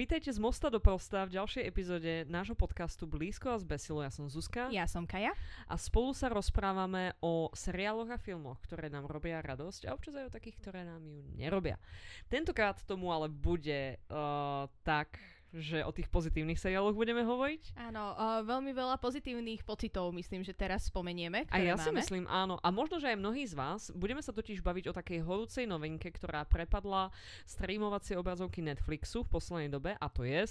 vítajte z Mosta do Prosta v ďalšej epizóde nášho podcastu Blízko a zbesilo. Ja som Zuzka. Ja som Kaja. A spolu sa rozprávame o seriáloch a filmoch, ktoré nám robia radosť a občas aj o takých, ktoré nám ju nerobia. Tentokrát tomu ale bude uh, tak že o tých pozitívnych seriáloch budeme hovoriť. Áno, uh, veľmi veľa pozitívnych pocitov myslím, že teraz spomenieme. A ja máme. si myslím, áno. A možno, že aj mnohí z vás. Budeme sa totiž baviť o takej horúcej novinke, ktorá prepadla streamovacie obrazovky Netflixu v poslednej dobe a to je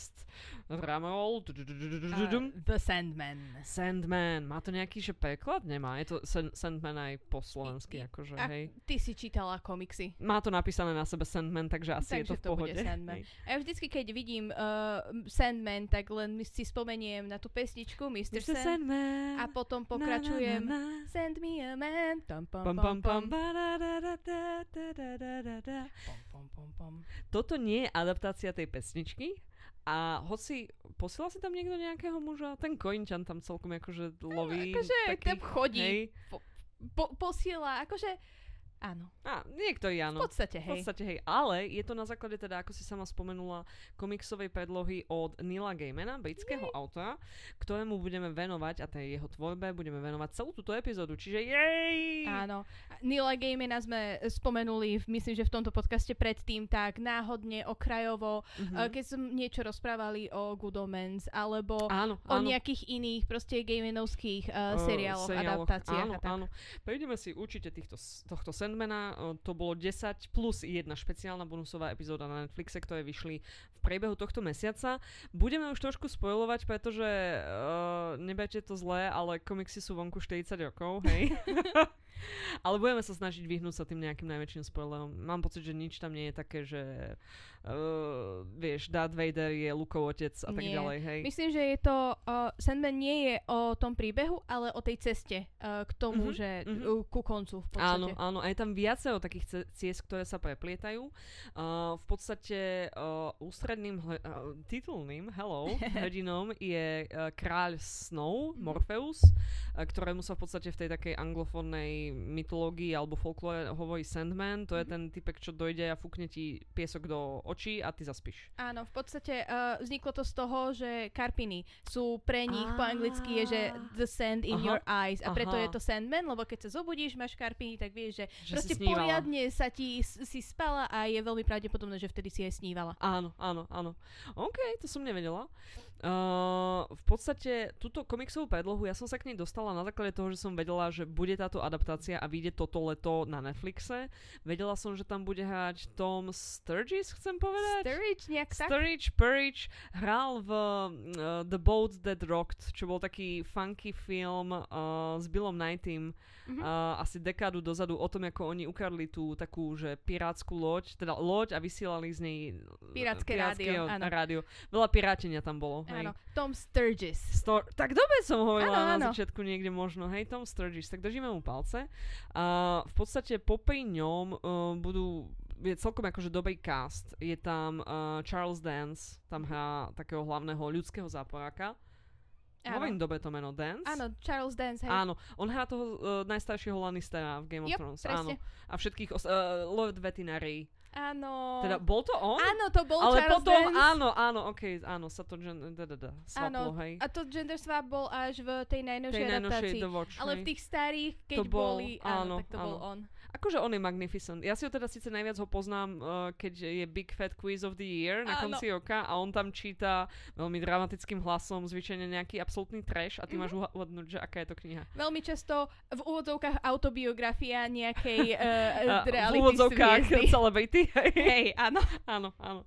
Ramroll uh, The Sandman. Sandman. Má to nejaký že preklad? Nemá. Je to Sandman aj po slovensky, akože, hej. Ty si čítala komiksy. Má to napísané na sebe Sandman, takže asi je to v pohode. Sandman. A ja vždycky, keď vidím uh, Sandman, tak len si spomeniem na tú pesničku Mr. Mr. Sandman. A potom pokračujem na, na, na, na. Send me a man. Tom, pom, pom, pom, pom. Toto nie je adaptácia tej pesničky, a hoci posiela si tam niekto nejakého muža, ten Koinčan tam celkom akože loví. No, akože takých, tam chodí, hej. po, po, posiela, akože Áno. Á, niektorý áno. V podstate, hej. V podstate, hej. Ale je to na základe teda, ako si sama spomenula, komiksovej predlohy od Nila Gaimana, britského jej. autora, ktorému budeme venovať, a tej jeho tvorbe budeme venovať celú túto epizódu. Čiže jej! Áno. Nila Gaimana sme spomenuli, myslím, že v tomto podcaste predtým tak náhodne, okrajovo, mm-hmm. keď som niečo rozprávali o Good Omens, alebo áno, o áno. nejakých iných proste Gaimanovských uh, seriáloch, uh, seriáloch, adaptáciách. Áno, a tak. áno. Prejdeme si určite týchto, tohto sen Sandmana, to bolo 10 plus jedna špeciálna bonusová epizóda na Netflixe, ktoré vyšli v priebehu tohto mesiaca. Budeme už trošku spojovať, pretože uh, nebajte to zlé, ale komiksy sú vonku 40 rokov, hej. Ale budeme sa snažiť vyhnúť sa tým nejakým najväčším spoilerom. Mám pocit, že nič tam nie je také, že uh, vieš, Darth Vader je Lukov otec a tak ďalej, hej. Myslím, že je to, uh, Sandman nie je o tom príbehu, ale o tej ceste uh, k tomu, mm-hmm, že mm-hmm. Uh, ku koncu v podstate. Áno, áno, a je tam viacero takých ciest, ktoré sa preplietajú. Uh, v podstate uh, ústredným uh, titulným, hello, hrdinom je uh, kráľ Snow, mm-hmm. Morpheus, uh, ktorému sa v podstate v tej takej anglofónnej mytológii alebo folklóre hovorí Sandman, to je mm-hmm. ten typek, čo dojde a fúkne ti piesok do očí a ty zaspíš. Áno, v podstate uh, vzniklo to z toho, že karpiny sú pre nich po anglicky je, že the sand in Aha. your eyes a preto Aha. je to Sandman, lebo keď sa zobudíš, máš karpiny, tak vieš, že, že proste poriadne sa ti si spala a je veľmi pravdepodobné, že vtedy si aj snívala. Áno, áno, áno. OK, to som nevedela. Uh, v podstate túto komiksovú predlohu ja som sa k nej dostala na základe toho, že som vedela, že bude táto adaptácia a vyjde toto leto na Netflixe. Vedela som, že tam bude hrať Tom Sturgis, chcem povedať. Sturridge, nejak tak? Sturridge, Purridge hral v uh, The Boat That Rocked, čo bol taký funky film uh, s Billom Knightim mm-hmm. uh, asi dekádu dozadu o tom, ako oni ukradli tú takú, že pirátsku loď, teda loď a vysielali z nej pirátske rádio, rádio. Veľa pirátenia tam bolo. Áno, Tom Sturgis. Stor- tak dobre som hovorila ano, na ano. začiatku niekde možno. Hej, Tom Sturgis. Tak držíme mu palce. A v podstate popri ňom uh, budú je celkom akože dobrý cast. Je tam uh, Charles Dance, tam hrá takého hlavného ľudského záporáka. Hovorím dobre to meno, Dance? Áno, Charles Dance, hej. Áno, on hrá toho uh, najstaršieho Lannistera v Game of yep, Thrones. Presne. Áno. A všetkých, os- uh, Lord Vetinary. Áno. Teda bol to on? Áno, to bol Ale Charles potom, Dance. áno, áno, ok, áno, sa to gen- da, da, da, svaplo, áno, hej. a to gender swap bol až v tej najnovšej adaptácii. Watch, ale v tých starých, keď to bol, boli, áno, áno, tak to áno. bol on. Akože on je magnificent. Ja si ho teda síce najviac ho poznám, uh, keď je Big Fat Quiz of the Year na áno. konci roka a on tam číta veľmi dramatickým hlasom zvyčajne nejaký absolútny trash a ty mm-hmm. máš uhodnúť, že aká je to kniha. Veľmi často v úvodzovkách autobiografia nejakej uh, reality V úvodzovkách celebrity. Hej, áno. áno, áno.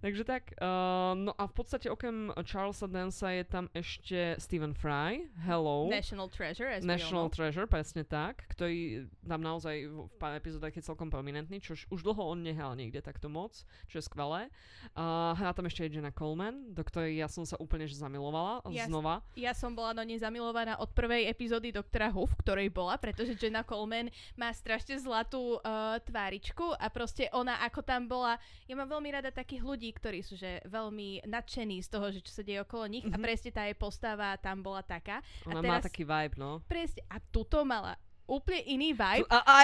Takže tak. Uh, no a v podstate okrem Charlesa Dansa je tam ešte Stephen Fry. Hello. National Treasure, as National Treasure, presne tak. Ktorý tam naozaj v pár epizódach je celkom prominentný, čo už dlho on nehral niekde takto moc, čo je skvelé. Uh, hrá tam ešte Jenna Coleman, do ktorej ja som sa úplne že zamilovala ja, znova. Ja som bola do nej zamilovaná od prvej epizódy Doktora Who, v ktorej bola, pretože Jenna Coleman má strašne zlatú uh, tváričku a proste ona ako tam bola, ja mám veľmi rada takých ľudí, ľudí, ktorí sú že veľmi nadšení z toho, že čo sa deje okolo nich mm-hmm. a mhm. presne tá jej postava tam bola taká. Ona a teraz, má taký vibe, no. Presne, a tuto mala úplne iný vibe. A, a,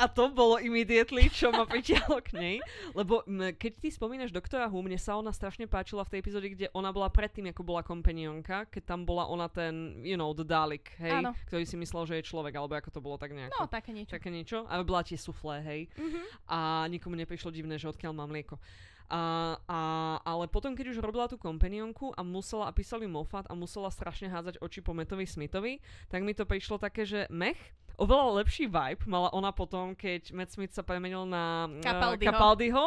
a to bolo immediately, čo ma pritiahlo k nej. Lebo m, keď ty spomínaš doktora Who, mne sa ona strašne páčila v tej epizóde, kde ona bola predtým, ako bola kompanionka, keď tam bola ona ten, you know, the Dalek, hej, Áno. ktorý si myslel, že je človek, alebo ako to bolo tak nejako. No, také niečo. Také niečo. A bola tie suflé, hej. Mm-hmm. A nikomu neprišlo divné, že odkiaľ mám mlieko. A, a, ale potom, keď už robila tú kompanionku a musela, a písali Moffat a musela strašne hádzať oči po Metovi Smithovi, tak mi to prišlo také, že mech, oveľa lepší vibe mala ona potom, keď Matt Smith sa premenil na Capaldiho, uh, Capaldiho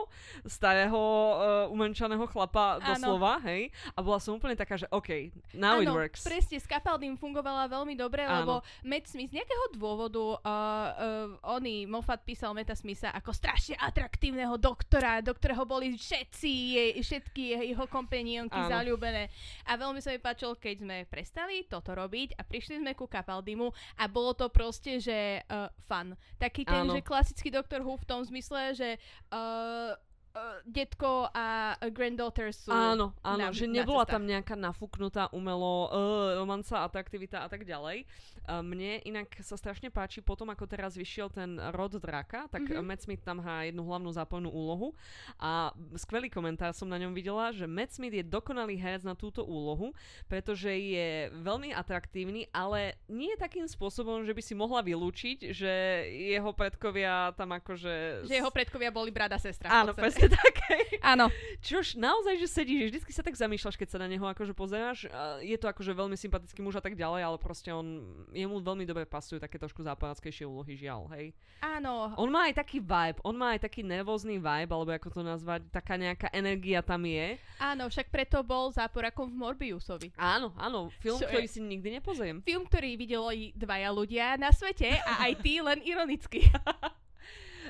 starého uh, umenčaného chlapa ano. doslova, hej. A bola som úplne taká, že OK, now ano, it works. presne, s Capaldym fungovala veľmi dobre, ano. lebo Matt Smith z nejakého dôvodu, uh, uh, oni, Moffat písal Meta Smitha ako strašne atraktívneho doktora, do ktorého boli všetci, je, všetky jeho kompanionky zalúbené. A veľmi sa mi páčilo, keď sme prestali toto robiť a prišli sme ku Capaldimu a bolo to proste, že uh, fun. Taký ten, Áno. že klasický Doctor Who v tom zmysle, že uh, uh, detko a granddaughter sú... Áno, áno, na, že nebola tam nejaká nafúknutá umelo uh, romanca, atraktivita a tak ďalej. Mne inak sa strašne páči potom, ako teraz vyšiel ten rod draka, tak mm-hmm. Matt Smith tam hrá jednu hlavnú zápojnú úlohu a skvelý komentár som na ňom videla, že Matt Smith je dokonalý herec na túto úlohu, pretože je veľmi atraktívny, ale nie takým spôsobom, že by si mohla vylúčiť, že jeho predkovia tam akože... Že jeho predkovia boli brada sestra. Áno, presne tak. Áno. Čož naozaj, že sedíš, vždycky sa tak zamýšľaš, keď sa na neho akože pozeráš. Je to akože veľmi sympatický muž a tak ďalej, ale proste on, jemu veľmi dobre pasujú také trošku západskejšie úlohy, žiaľ, hej. Áno. On má aj taký vibe, on má aj taký nervózny vibe, alebo ako to nazvať, taká nejaká energia tam je. Áno, však preto bol záporakom v Morbiusovi. Áno, áno, film, Čo ktorý je? si nikdy nepozriem. Film, ktorý videli dvaja ľudia na svete a aj ty len ironicky.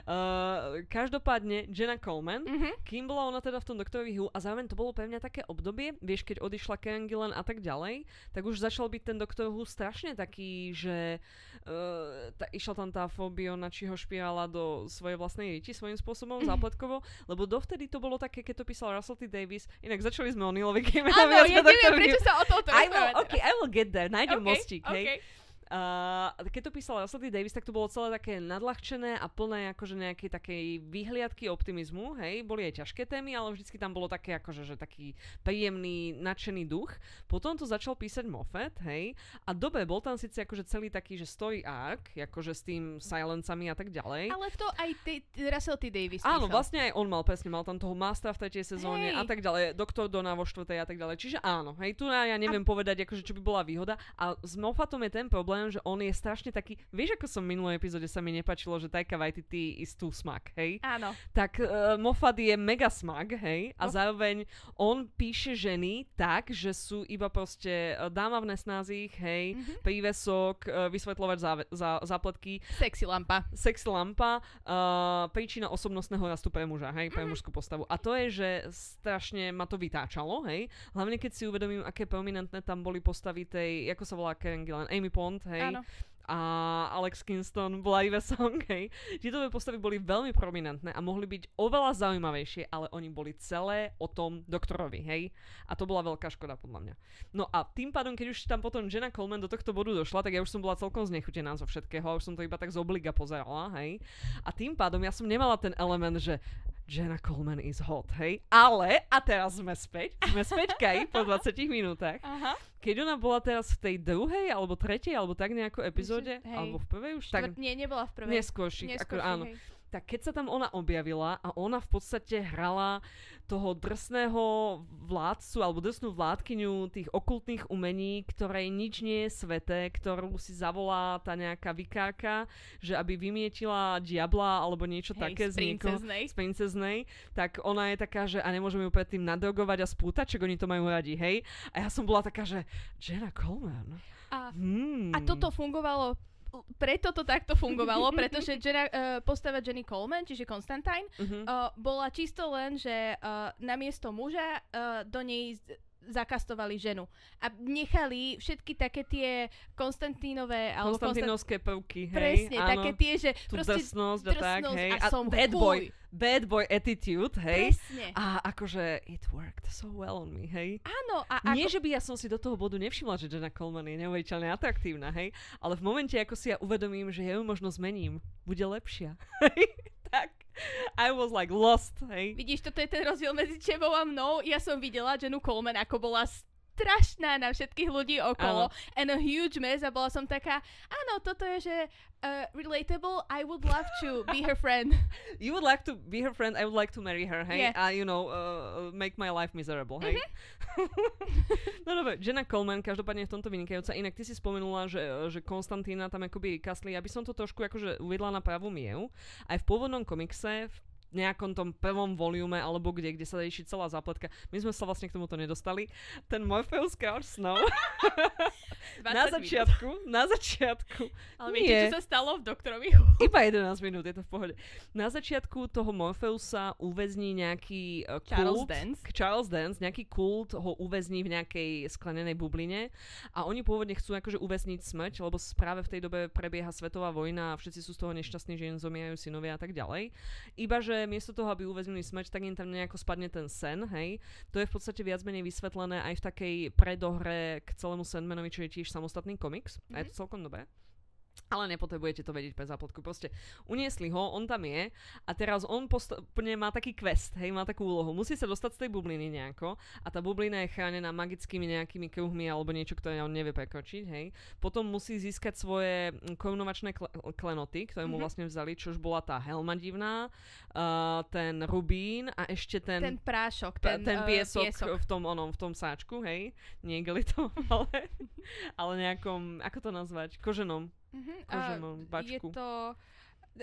Uh, každopádne Jenna Coleman, mm-hmm. kým bola ona teda v tom doktorovi Who a zároveň to bolo pre mňa také obdobie, vieš, keď odišla Karen Gillan a tak ďalej, tak už začal byť ten doktor Who strašne taký, že uh, tá, išla tam tá fóbiona čího špirála do svojej vlastnej riti svojím spôsobom, mm-hmm. zápletkovo, lebo dovtedy to bolo také, keď to písal Russell T. Davis, inak začali sme o Neelovi Áno, ja neviem, prečo sa o to I will, okay, I will get there, nájdem okay, mostík, okay. hej. Uh, keď to písal Russell Davis, tak to bolo celé také nadľahčené a plné akože nejakej takej výhliadky optimizmu, hej, boli aj ťažké témy, ale vždycky tam bolo také akože, že taký príjemný, nadšený duch. Potom to začal písať Moffat, hej, a dobe, bol tam síce akože celý taký, že story arc, akože s tým silencami a tak ďalej. Ale to aj ty, Russell T. Davis Áno, vlastne aj on mal, presne, mal tam toho Mastera v tretej sezóne hey. a tak ďalej, Doktor Dona vo štvrtej a tak ďalej. Čiže áno, hej, tu ja neviem a... povedať, akože čo by bola výhoda. A s Moffatom je ten problém, problém, že on je strašne taký, vieš ako som v minulej epizóde sa mi nepačilo, že Taika Waititi is too smug, hej? Áno. Tak uh, Moffat je mega smug, hej? A oh. zároveň on píše ženy tak, že sú iba proste uh, dáma v nesnázích, hej? Mm-hmm. Prívesok, uh, vysvetľovať zá- zá- zápletky. Sexy lampa. Sexy lampa. Uh, príčina osobnostného rastu pre muža, hej? Pre mm-hmm. mužskú postavu. A to je, že strašne ma to vytáčalo, hej? Hlavne keď si uvedomím, aké prominentné tam boli postavy tej, ako sa volá Karen Gillan, Amy Pond, hej. Áno a Alex Kingston, Ive Song, hej. Tieto dve postavy boli veľmi prominentné a mohli byť oveľa zaujímavejšie, ale oni boli celé o tom doktorovi, hej. A to bola veľká škoda podľa mňa. No a tým pádom, keď už tam potom Jenna Coleman do tohto bodu došla, tak ja už som bola celkom znechutená zo všetkého, už som to iba tak z obliga pozerala, hej. A tým pádom ja som nemala ten element, že Jenna Coleman is hot, hej? Ale, a teraz sme späť, sme späť kaj po 20 minútach. Aha. Keď ona bola teraz v tej druhej, alebo tretej, alebo tak nejakú epizóde, hej. alebo v prvej už, tak... Nie, nebola v prvej. Neskôrších, ako áno. Hej tak keď sa tam ona objavila a ona v podstate hrala toho drsného vládcu alebo drsnú vládkyňu tých okultných umení, ktorej nič nie je sveté, ktorú si zavolá tá nejaká vikárka, že aby vymietila diabla alebo niečo Hej, také z, niekoho, z princeznej, tak ona je taká, že a nemôžeme ju predtým nadrogovať a spútať, čo oni to majú radi, hej? A ja som bola taká, že Jenna Coleman. A, hmm. a toto fungovalo preto to takto fungovalo, pretože Jenna, uh, postava Jenny Coleman, čiže Constantine, uh-huh. uh, bola čisto len, že uh, namiesto muža uh, do nej zakastovali ženu. A nechali všetky také tie Konstantínové... Konstantínovské konstant... prvky, hej. Presne, áno. také tie, že proste drsnosť a tak, hej. A, a som bad boy, bad boy attitude, hej. Presne. A akože it worked so well on me, hej. Áno. A Nie, ako... že by ja som si do toho bodu nevšimla, že Jenna Coleman je neuveriteľne atraktívna, hej. Ale v momente, ako si ja uvedomím, že ja ju možno zmením, bude lepšia. tak. I was like lost, hej. Vidíš, toto je ten rozdiel medzi tebou a mnou. Ja som videla Jennu Coleman, ako bola strašná na všetkých ľudí okolo. Ano. And a huge mess a bola som taká, áno, toto je, že uh, relatable, I would love to be her friend. You would like to be her friend, I would like to marry her, hey? Yeah. Uh, you know, uh, make my life miserable, hej? Mm-hmm. no dobre, Jenna Coleman, každopádne v tomto vynikajúca. Inak ty si spomenula, že, že Konstantína tam akoby kasli, aby som to trošku akože uvedla na pravú mieru. Aj v pôvodnom komikse, v nejakom tom prvom volume alebo kde, kde sa rieši celá zápletka. My sme sa vlastne k tomuto nedostali. Ten Morpheus Card Snow. na začiatku, na začiatku. Ale viete, čo sa stalo v doktorovi? Iba 11 minút, je to v pohode. Na začiatku toho Morpheusa uväzní nejaký uh, Charles kult, Dance. Charles Dance, nejaký kult ho uväzní v nejakej sklenenej bubline a oni pôvodne chcú akože uväzniť smrť, lebo práve v tej dobe prebieha svetová vojna a všetci sú z toho nešťastní, že im zomierajú synovia a tak ďalej. Iba, že miesto toho, aby uväznili smrť, tak im tam nejako spadne ten sen, hej. To je v podstate viac menej vysvetlené aj v takej predohre k celému Sandmanovi, čo je tiež samostatný komiks. Mm-hmm. A je to celkom dobré. Ale nepotrebujete to vedieť pre zápletku. Proste uniesli ho, on tam je a teraz on postupne má taký quest, hej, má takú úlohu. Musí sa dostať z tej bubliny nejako a tá bublina je chránená magickými nejakými kruhmi alebo niečo, ktoré on nevie prekročiť, hej. Potom musí získať svoje mm, korunovačné kl- klenoty, ktoré mu mm-hmm. vlastne vzali, čož bola tá helma divná, uh, ten rubín a ešte ten... Ten prášok, ten, ten piesok, uh, piesok v tom onom, v tom sáčku, hej. Nie to, ale, ale nejakom, ako to nazvať, koženom. Mm-hmm. Koženom bačku. Je to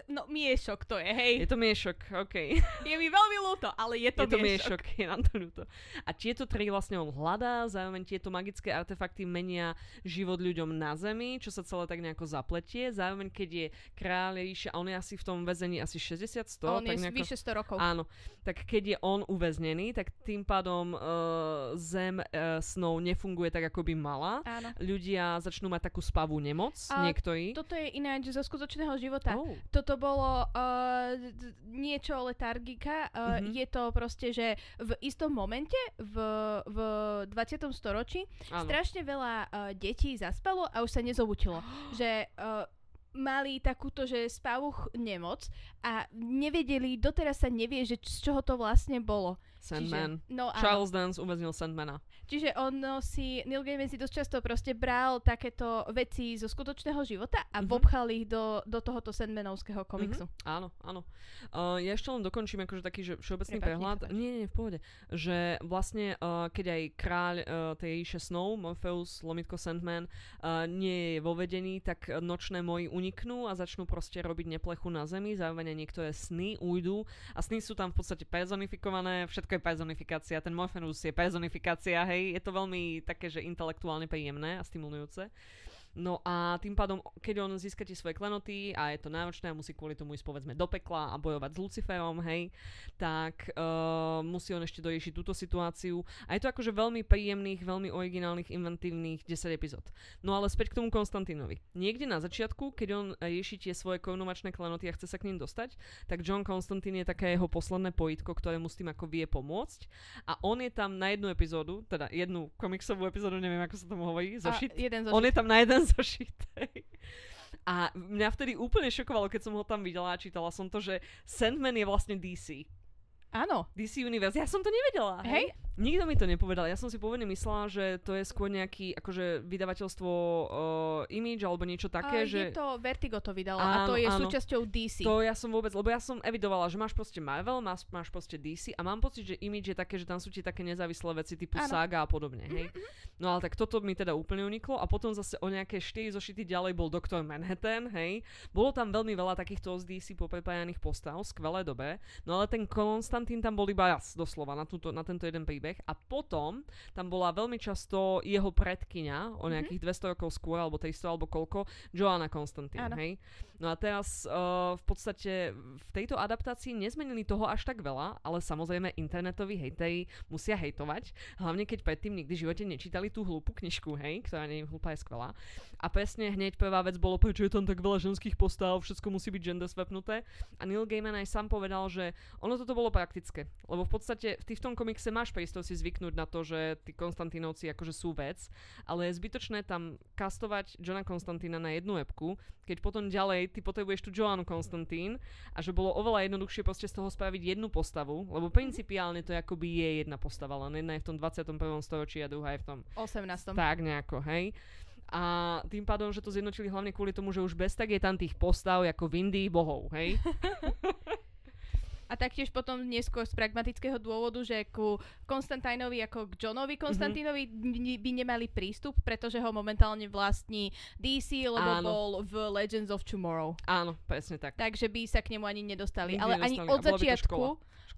No, miešok to je, hej. Je to miešok, OK. je mi veľmi ľúto, ale je to, je to miešok. Je nám to ľúto. A tieto tri vlastne on hľadá, zároveň tieto magické artefakty menia život ľuďom na Zemi, čo sa celé tak nejako zapletie. Zároveň, keď je kráľ Ježiša, on je asi v tom väzení asi 60-100. On tak je nejako, vyše 100 rokov. Áno. Tak keď je on uväznený, tak tým pádom uh, Zem uh, snou nefunguje tak, ako by mala. Áno. Ľudia začnú mať takú spavú nemoc, A niektorí. Toto je ináč zo skutočného života. Oh toto bolo uh, niečo letargika. Uh, mm-hmm. Je to proste, že v istom momente v, v 20. storočí ano. strašne veľa uh, detí zaspalo a už sa nezobutilo. že uh, mali takúto, že spavuch nemoc a nevedeli, doteraz sa nevie, že z čoho to vlastne bolo. Sandman. Čiže, no, Charles Dance uväznil Sandmana. Čiže on si, Neil Gaiman si dosť často proste bral takéto veci zo skutočného života a mm-hmm. vobchal ich do, do tohoto Sandmanovského komiksu. Mm-hmm. Áno, áno. Uh, ja ešte len dokončím akože taký že všeobecný Prepač, prehľad. Nie, nie, v pohode. Že vlastne, uh, keď aj kráľ uh, tej ríše Snow, Morpheus, Lomitko Sandman, uh, nie je vo vedení, tak nočné moji uniknú a začnú proste robiť neplechu na zemi, zároveň niektoré sny ujdu a sny sú tam v podstate personifikované, všetko je personifikácia, ten Morpheus je personifikácia, hej, je to veľmi také, že intelektuálne príjemné a stimulujúce. No a tým pádom, keď on získa tie svoje klenoty a je to náročné a musí kvôli tomu ísť povedzme do pekla a bojovať s Luciferom, hej, tak uh, musí on ešte doriešiť túto situáciu. A je to akože veľmi príjemných, veľmi originálnych, inventívnych 10 epizód. No ale späť k tomu Konstantínovi. Niekde na začiatku, keď on rieši tie svoje korunovačné klenoty a chce sa k ním dostať, tak John Konstantín je také jeho posledné pojitko, ktoré mu s tým ako vie pomôcť. A on je tam na jednu epizódu, teda jednu komiksovú epizódu, neviem ako sa tomu hovorí, zošit. A jeden zošit. On je tam na jeden zošit. A mňa vtedy úplne šokovalo, keď som ho tam videla a čítala som to, že Sandman je vlastne DC. Áno. DC Universe. Ja som to nevedela. Hej? Nikto mi to nepovedal. Ja som si pôvodne myslela, že to je skôr nejaký akože vydavateľstvo uh, Image alebo niečo také, uh, že... Je to Vertigo to vydalo áno, a to je áno. súčasťou DC. To ja som vôbec, lebo ja som evidovala, že máš proste Marvel, máš, máš proste DC a mám pocit, že Image je také, že tam sú tie také nezávislé veci typu áno. Saga a podobne, hej. Mm-hmm. No ale tak toto mi teda úplne uniklo a potom zase o nejaké 4 zošity ďalej bol Doktor Manhattan, hej. Bolo tam veľmi veľa takýchto z DC poprepájaných postav, skvelé dobe, no ale ten Konstantín tam bol iba raz, doslova, na, túto, na tento jeden príbeh a potom tam bola veľmi často jeho predkyňa o mhm. nejakých mm-hmm. 200 rokov skôr, alebo 300 alebo koľko, Joanna Konstantín, hej? No a teraz uh, v podstate v tejto adaptácii nezmenili toho až tak veľa, ale samozrejme internetoví hejteri musia hejtovať, hlavne keď predtým nikdy v živote nečítali tú hlúpu knižku, hej, ktorá nie je hlúpa, je skvelá. A presne hneď prvá vec bolo, prečo je tam tak veľa ženských postav, všetko musí byť gender svepnuté. A Neil Gaiman aj sám povedal, že ono toto bolo praktické, lebo v podstate v týchto komikse máš priestor si zvyknúť na to, že tí Konstantínovci akože sú vec, ale je zbytočné tam kastovať Johna Konstantína na jednu epku, keď potom ďalej ty potrebuješ tu Joannu Konstantín a že bolo oveľa jednoduchšie proste z toho spraviť jednu postavu, lebo principiálne to akoby je jedna postava, len jedna je v tom 21. storočí a druhá je v tom 18. Tak nejako, hej. A tým pádom, že to zjednotili hlavne kvôli tomu, že už bez tak je tam tých postav ako v Indii bohov, hej? A taktiež potom neskôr z pragmatického dôvodu, že ku Konstantínovi ako k Johnovi mhm. Konstantínovi mm-hmm. by nemali prístup, pretože ho momentálne vlastní DC, lebo Áno. bol v Legends of Tomorrow. Áno, presne tak. Takže by sa k nemu ani nedostali. Nikdy Ale nedostali. ani od začiatku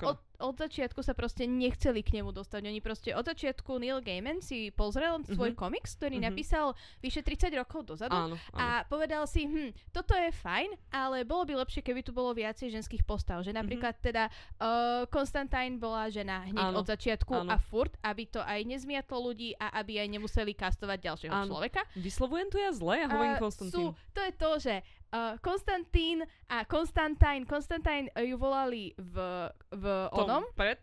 od, od začiatku sa proste nechceli k nemu dostať. Oni proste od začiatku Neil Gaiman si pozrel mm-hmm. svoj komiks, ktorý mm-hmm. napísal vyše 30 rokov dozadu áno, áno. a povedal si, hm, toto je fajn, ale bolo by lepšie, keby tu bolo viacej ženských postav. Že napríklad mm-hmm. teda uh, Konstantín bola žena hneď áno, od začiatku áno. a furt, aby to aj nezmiatlo ľudí a aby aj nemuseli kastovať ďalšieho áno. človeka. Vyslovujem to ja zle, ja hovorím uh, Konstantín. Sú, to je to, že Uh, Konstantín a Konstantín, Konstantín ju volali v, v onom. Pred?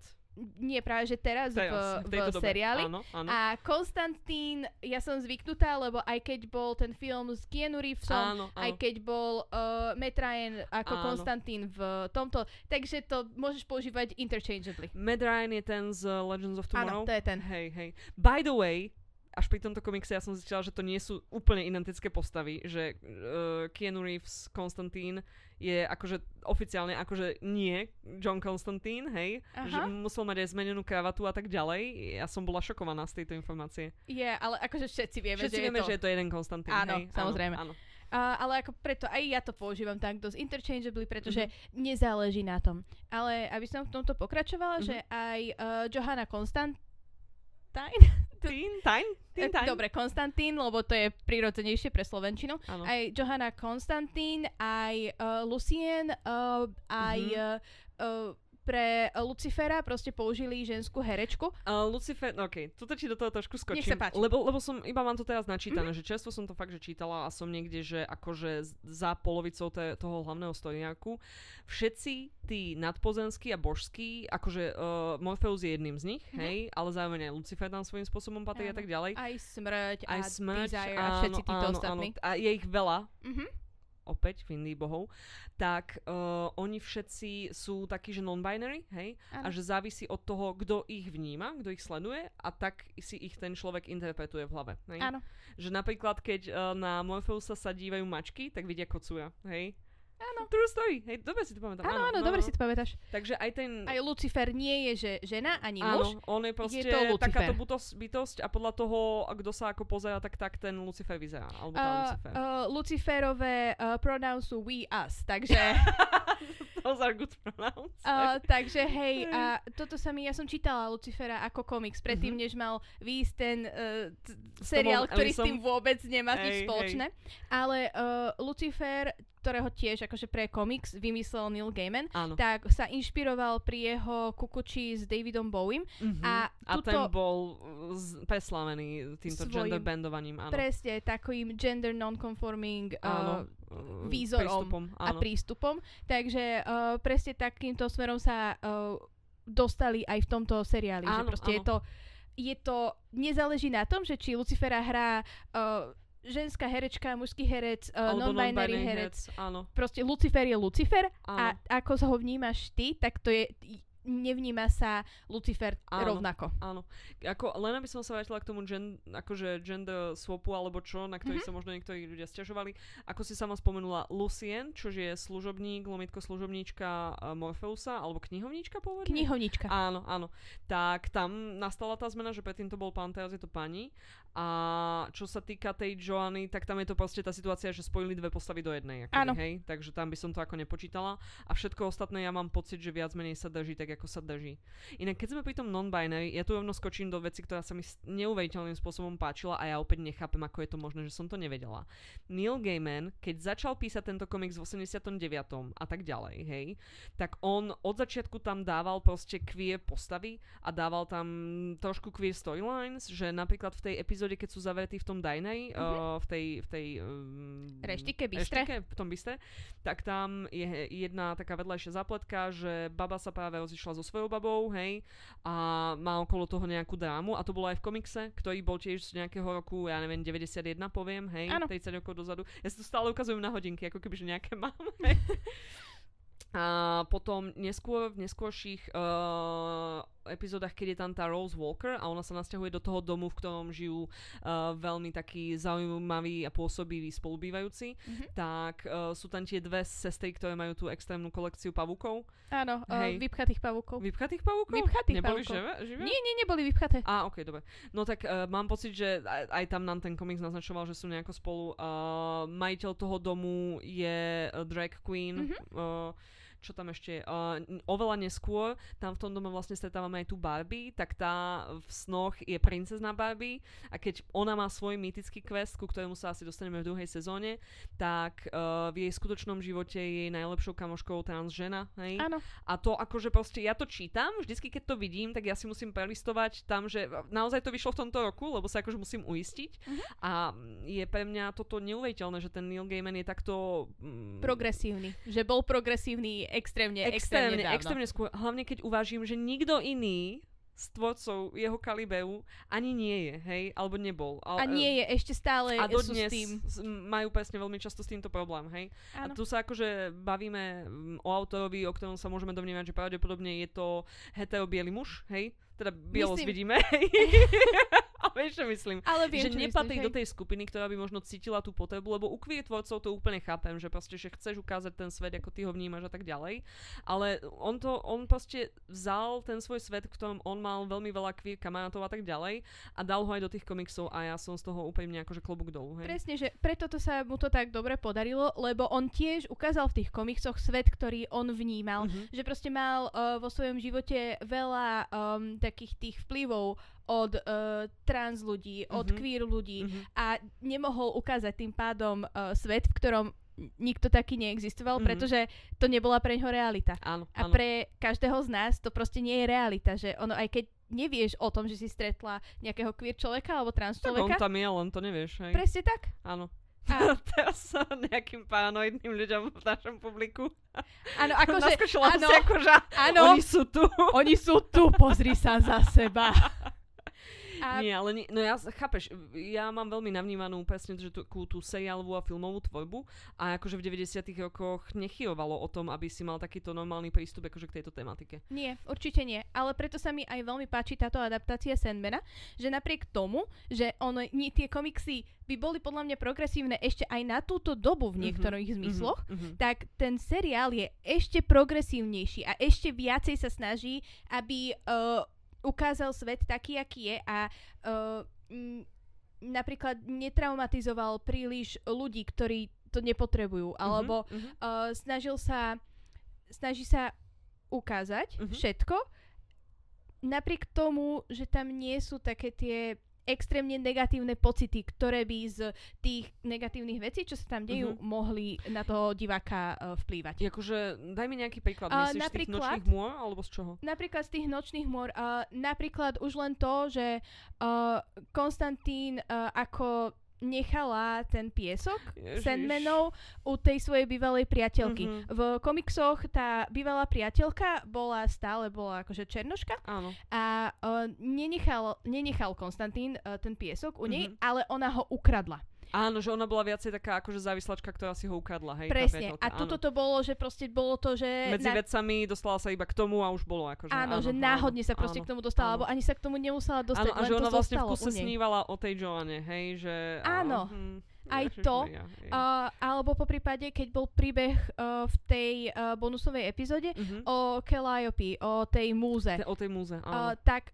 Nie, práve že teraz, teraz v, v, v seriáli. Áno, áno. A Konstantín, ja som zvyknutá, lebo aj keď bol ten film s Keanu Reevesom, áno, áno. aj keď bol uh, Matt Ryan ako áno. Konstantín v tomto, takže to môžeš používať interchangeably. Ryan je ten z Legends of Tomorrow? Áno, to je ten. Hej, hej. By the way, až pri tomto komikse ja som zistila, že to nie sú úplne identické postavy, že uh, Keanu Reeves, Konstantín je akože oficiálne akože nie John Constantine, hej, Aha. že musel mať aj zmenenú kravatu a tak ďalej. Ja som bola šokovaná z tejto informácie. Je, yeah, ale akože všetci vieme, všetci že vieme, je to... že je to jeden Konstantín, Áno, hej. samozrejme. Áno, áno. Uh, ale ako preto aj ja to používam tak dosť interchangeably, pretože mm-hmm. nezáleží na tom. Ale aby som v tomto pokračovala, mm-hmm. že aj uh, Johanna Konstantín Tín, tajn? Tín, tajn? Dobre, Konstantín, lebo to je prirodzenejšie pre Slovenčinu. Ano. Aj Johanna Konstantín, aj uh, Lucien, uh, aj mm-hmm. uh, pre Lucifera proste použili ženskú herečku. Uh, Lucifer, ok, toto ti do toho trošku skočím. Nech sa páči. Lebo, lebo som, iba mám to teraz načítané, mm-hmm. že často som to fakt, že čítala a som niekde, že akože za polovicou te, toho hlavného storiáku. Všetci tí nadpozemskí a božskí, akože uh, Morpheus je jedným z nich, mm-hmm. hej, ale zároveň aj Lucifer tam svojím spôsobom patrí a tak ďalej. Aj smrť aj a smrť, Desire áno, a všetci títo áno, ostatní. Áno, a je ich veľa. Mm-hmm opäť v Indii bohov, tak uh, oni všetci sú takí, že non-binary, hej? Ano. A že závisí od toho, kto ich vníma, kto ich sleduje a tak si ich ten človek interpretuje v hlave. Hej? Áno. Že napríklad, keď uh, na Morpheusa sa dívajú mačky, tak vidia kocúra, hej? Áno. True story. Hej, dobre si to pamätám. Áno, áno, dobre no. si to pamätáš. Takže aj ten... Aj Lucifer nie je že žena ani muž. Áno, on je proste je to takáto bytosť, bytosť a podľa toho, kto sa ako pozera, tak tak ten Lucifer vyzerá. Alebo tá uh, Lucifer. Uh, Luciferové uh, pronouns sú we, us, takže... Those are good pronouns. Uh, takže hej, a toto sa mi, ja som čítala Lucifera ako komiks, predtým, uh-huh. než mal výjsť ten uh, t- seriál, ktorý s tým vôbec nemá nič spoločné. Hej. Ale uh, Lucifer ktorého tiež akože pre komiks vymyslel Neil Gaiman, Áno. tak sa inšpiroval pri jeho kukuči s Davidom Bowiem. Mm-hmm. A, tuto, a ten bol z, preslavený týmto svojim, gender bandovaním. Áno. Presne, takým gender non-conforming uh, výzorom prístupom, a prístupom. Takže uh, presne takýmto smerom sa uh, dostali aj v tomto seriáli. Áno, že proste áno. je to je to, nezáleží na tom, že či Lucifera hrá uh, ženská herečka, mužský herec, uh, non-binary, non herec. herec. Áno. Proste Lucifer je Lucifer áno. a ako ho vnímaš ty, tak to je nevníma sa Lucifer áno, rovnako. Áno. Ako, len aby som sa vrátila k tomu gen, akože gender swapu alebo čo, na ktorý mm-hmm. sa možno niektorí ľudia stiažovali. Ako si sama spomenula, Lucien, čo je služobník, lomitko služobníčka uh, Morpheusa, alebo knihovníčka pôvodne? Knihovníčka. Áno, áno. Tak tam nastala tá zmena, že predtým to bol pán, teraz je to pani. A čo sa týka tej Joany, tak tam je to proste tá situácia, že spojili dve postavy do jednej. Akoby. Hej? Takže tam by som to ako nepočítala. A všetko ostatné ja mám pocit, že viac menej sa drží tak, ako sa drží. Inak keď sme pri tom non-binary, ja tu rovno skočím do veci, ktorá sa mi neuveriteľným spôsobom páčila a ja opäť nechápem, ako je to možné, že som to nevedela. Neil Gaiman, keď začal písať tento komiks v 89. a tak ďalej, hej, tak on od začiatku tam dával proste queer postavy a dával tam trošku queer storylines, že napríklad v tej epizóde, keď sú zavretí v tom dinery, mm-hmm. uh, v tej, v tej um, reštike, bistre. reštike, v tom bistre, tak tam je jedna taká vedľajšia zapletka, že baba sa práve rozišla so svojou babou, hej, a má okolo toho nejakú drámu a to bolo aj v komikse, ktorý bol tiež z nejakého roku, ja neviem, 91 poviem, hej, ano. 30 rokov dozadu. Ja si to stále ukazujem na hodinky, ako keby, že nejaké máme. A potom neskôr, v neskôrších uh, epizódach, keď je tam tá Rose Walker a ona sa nasťahuje do toho domu, v ktorom žijú uh, veľmi takí zaujímaví a pôsobiví spolubývajúci, mm-hmm. tak uh, sú tam tie dve sestry, ktoré majú tú extrémnu kolekciu pavúkov. Áno, uh, vypchatých pavúkov. Vypchatých pavúkov? Vypchatých Neboli pavúkov. Živé, živé? Nie, nie, neboli vypchaté. Á, ok, dobre. No tak uh, mám pocit, že aj, aj tam nám ten komiks naznačoval, že sú nejako spolu. Uh, majiteľ toho domu je uh, drag queen. Mm-hmm. Uh, čo tam ešte, uh, oveľa neskôr, tam v tom dome vlastne stretávame aj tú Barbie, tak tá v snoch je princezná Barbie a keď ona má svoj mýtický quest, ku ktorému sa asi dostaneme v druhej sezóne, tak uh, v jej skutočnom živote je najlepšou kamoškou trans žena, hej? Áno. A to akože proste, ja to čítam, vždycky keď to vidím, tak ja si musím prelistovať tam, že naozaj to vyšlo v tomto roku, lebo sa akože musím uistiť uh-huh. a je pre mňa toto neuveriteľné, že ten Neil Gaiman je takto... Mm, progresívny, že bol progresívny extrémne, extrémne, extrémne, extrémne skôr. Hlavne keď uvážim, že nikto iný s tvorcov jeho kaliberu ani nie je, hej, alebo nebol. A, a nie je, ešte stále a sú s tým. majú presne veľmi často s týmto problém, hej. Áno. A tu sa akože bavíme o autorovi, o ktorom sa môžeme domnievať, že pravdepodobne je to hetero muž, hej, teda bielosť vidíme, hej. Vieš, čo myslím? Ale viem, že čo nepatrí myslíš, do tej skupiny, ktorá by možno cítila tú potrebu, lebo u queer tvorcov to úplne chápem, že proste, že chceš ukázať ten svet, ako ty ho vnímaš a tak ďalej. Ale on to, on proste vzal ten svoj svet, v ktorom on mal veľmi veľa queer kamarátov a tak ďalej a dal ho aj do tých komiksov a ja som z toho úplne akože klobúk dolu. Hej. Presne, že preto to sa mu to tak dobre podarilo, lebo on tiež ukázal v tých komiksoch svet, ktorý on vnímal, mm-hmm. že proste mal uh, vo svojom živote veľa um, takých tých vplyvov od uh, trans ľudí, mm-hmm. od mhm. queer ľudí mm-hmm. a nemohol ukázať tým pádom uh, svet, v ktorom nikto taký neexistoval, mm-hmm. pretože to nebola pre ňoho realita. Áno, a áno. pre každého z nás to proste nie je realita, že ono aj keď nevieš o tom, že si stretla nejakého queer človeka alebo trans človeka. Tak on tam je, len to nevieš. Hej. Presne tak. Áno. A teraz sa nejakým paranoidným ľuďom v našom publiku. Áno, akože... Áno, akože, oni sú tu. Oni sú tu, pozri sa za seba. A... Nie, ale nie, no ja, chápeš, ja mám veľmi navnímanú presne že tú, tú seriálovú a filmovú tvorbu a akože v 90 rokoch nechýrovalo o tom, aby si mal takýto normálny prístup akože k tejto tematike. Nie, určite nie, ale preto sa mi aj veľmi páči táto adaptácia Sandmana, že napriek tomu, že ono, nie, tie komiksy by boli podľa mňa progresívne ešte aj na túto dobu v mhm, niektorých mm-hmm, zmysloch, mm-hmm. tak ten seriál je ešte progresívnejší a ešte viacej sa snaží, aby uh, ukázal svet taký, aký je a uh, m, napríklad netraumatizoval príliš ľudí, ktorí to nepotrebujú, mhm, alebo uh-huh. uh, snažil sa snaží sa ukázať uh-huh. všetko, napriek tomu, že tam nie sú také tie extrémne negatívne pocity, ktoré by z tých negatívnych vecí, čo sa tam dejú, uh-huh. mohli na toho diváka uh, vplývať. Akože, daj mi nejaký príklad. Uh, Myslíš z tých nočných môr, alebo z čoho? Napríklad z tých nočných môr. Uh, napríklad už len to, že uh, Konstantín uh, ako nechala ten piesok Ježiš. Sandmanov u tej svojej bývalej priateľky. Mm-hmm. V komiksoch tá bývalá priateľka bola stále bola akože černoška Áno. a uh, nenechal, nenechal Konstantín uh, ten piesok u nej, mm-hmm. ale ona ho ukradla. Áno, že ona bola viacej taká akože závislačka, ktorá si ho ukradla, hej. Presne. A tuto to bolo, že proste bolo to, že... Medzi na... vecami dostala sa iba k tomu a už bolo akože... Áno, áno že náhodne áno, sa proste áno, k tomu dostala, áno. alebo ani sa k tomu nemusela dostať, áno, a že ona vlastne v kuse snívala o tej Joane, hej, že... Áno. Hm, aj to, uh, alebo po prípade, keď bol príbeh uh, v tej uh, bonusovej epizóde uh-huh. o Calliope, o tej múze. Te, o tej múze, áno. Uh, tak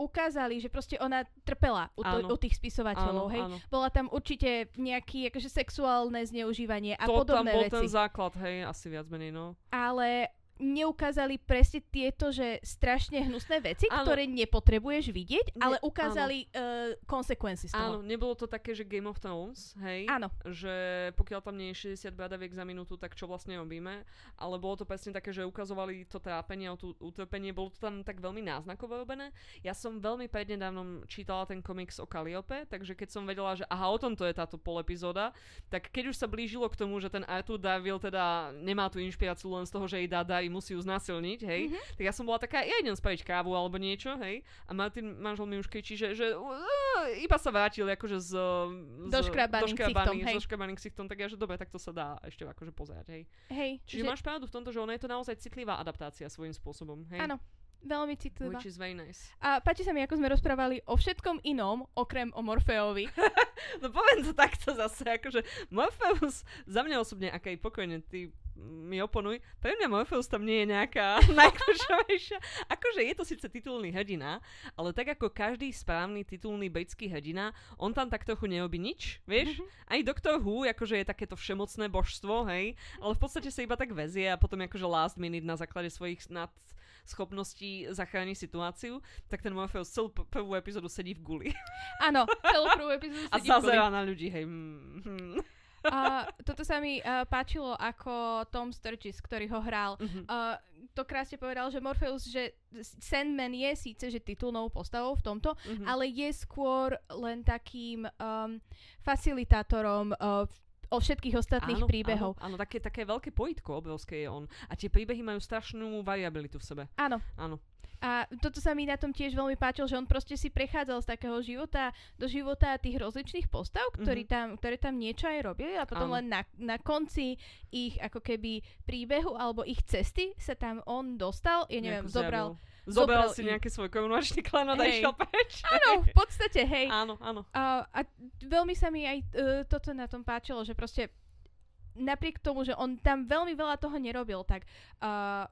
ukázali, že proste ona trpela u, to, u tých spisovateľov, áno, hej. Áno. Bola tam určite nejaké akože sexuálne zneužívanie a to podobné tam bol veci. ten základ, hej, asi viac menej, no. Ale neukázali presne tieto, že strašne hnusné veci, áno. ktoré nepotrebuješ vidieť, ne, ale ukázali uh, konsekvencie z toho. Áno, nebolo to také, že Game of Thrones, hej? Áno. Že pokiaľ tam nie je 60 bradaviek za minútu, tak čo vlastne robíme? Ale bolo to presne také, že ukazovali to trápenie to utrpenie, bolo to tam tak veľmi náznakovo robené. Ja som veľmi prednedávnom čítala ten komiks o Calliope, takže keď som vedela, že aha, o tomto je táto pol epizóda, tak keď už sa blížilo k tomu, že ten Arthur Darville teda nemá tú inšpiráciu len z toho, že jej dá dá musí ju znásilniť, hej. Mm-hmm. Tak ja som bola taká, ja idem spraviť kávu alebo niečo, hej. A Martin, manžel mi už kričí, že, že uh, iba sa vrátil akože z... z doškrabaným ksichtom, hej. doškrabaným ksichtom, tak ja, že dobre, tak to sa dá ešte akože pozerať, hej. Hej. Čiže že... máš pravdu v tomto, že ona je to naozaj citlivá adaptácia svojím spôsobom, hej. Áno. Veľmi citlivá. Which is very nice. A páči sa mi, ako sme rozprávali o všetkom inom, okrem o Morfeovi. no poviem to takto zase, akože Morpheus, za mňa osobne, je pokojne, ty mi oponuj, pre mňa Morpheus tam nie je nejaká najkľúčovejšia. Akože je to síce titulný hrdina, ale tak ako každý správny titulný britský hrdina, on tam tak trochu nerobí nič, vieš? Mm-hmm. Aj Doctor Who, akože je takéto všemocné božstvo, hej? Ale v podstate sa iba tak vezie a potom akože last minute na základe svojich nad schopností zachrániť situáciu, tak ten Morpheus celú prvú epizódu sedí v guli. Áno, celú prvú epizódu sedí a v guli. A na ľudí, hej. Mm-hmm. Uh, toto sa mi uh, páčilo ako Tom Sturgis, ktorý ho hral. Uh, to krásne povedal, že Morpheus, že Sandman je síce že titulnou postavou v tomto, uh-huh. ale je skôr len takým um, facilitátorom uh, o všetkých ostatných áno, príbehov. Áno, áno také, také veľké pojitko obrovské je on. A tie príbehy majú strašnú variabilitu v sebe. Áno. Áno. A toto sa mi na tom tiež veľmi páčilo, že on proste si prechádzal z takého života do života tých rozličných postav, ktorí mm-hmm. tam, ktoré tam niečo aj robili a potom Áno. len na, na konci ich ako keby príbehu alebo ich cesty sa tam on dostal, ja neviem, Nejakú zobral... Zjavil Zobral, si nejaký svoj korunovačný klenot a išiel preč. Áno, v podstate, hej. Áno, áno. A, a veľmi sa mi aj uh, toto na tom páčilo, že proste napriek tomu, že on tam veľmi veľa toho nerobil, tak uh,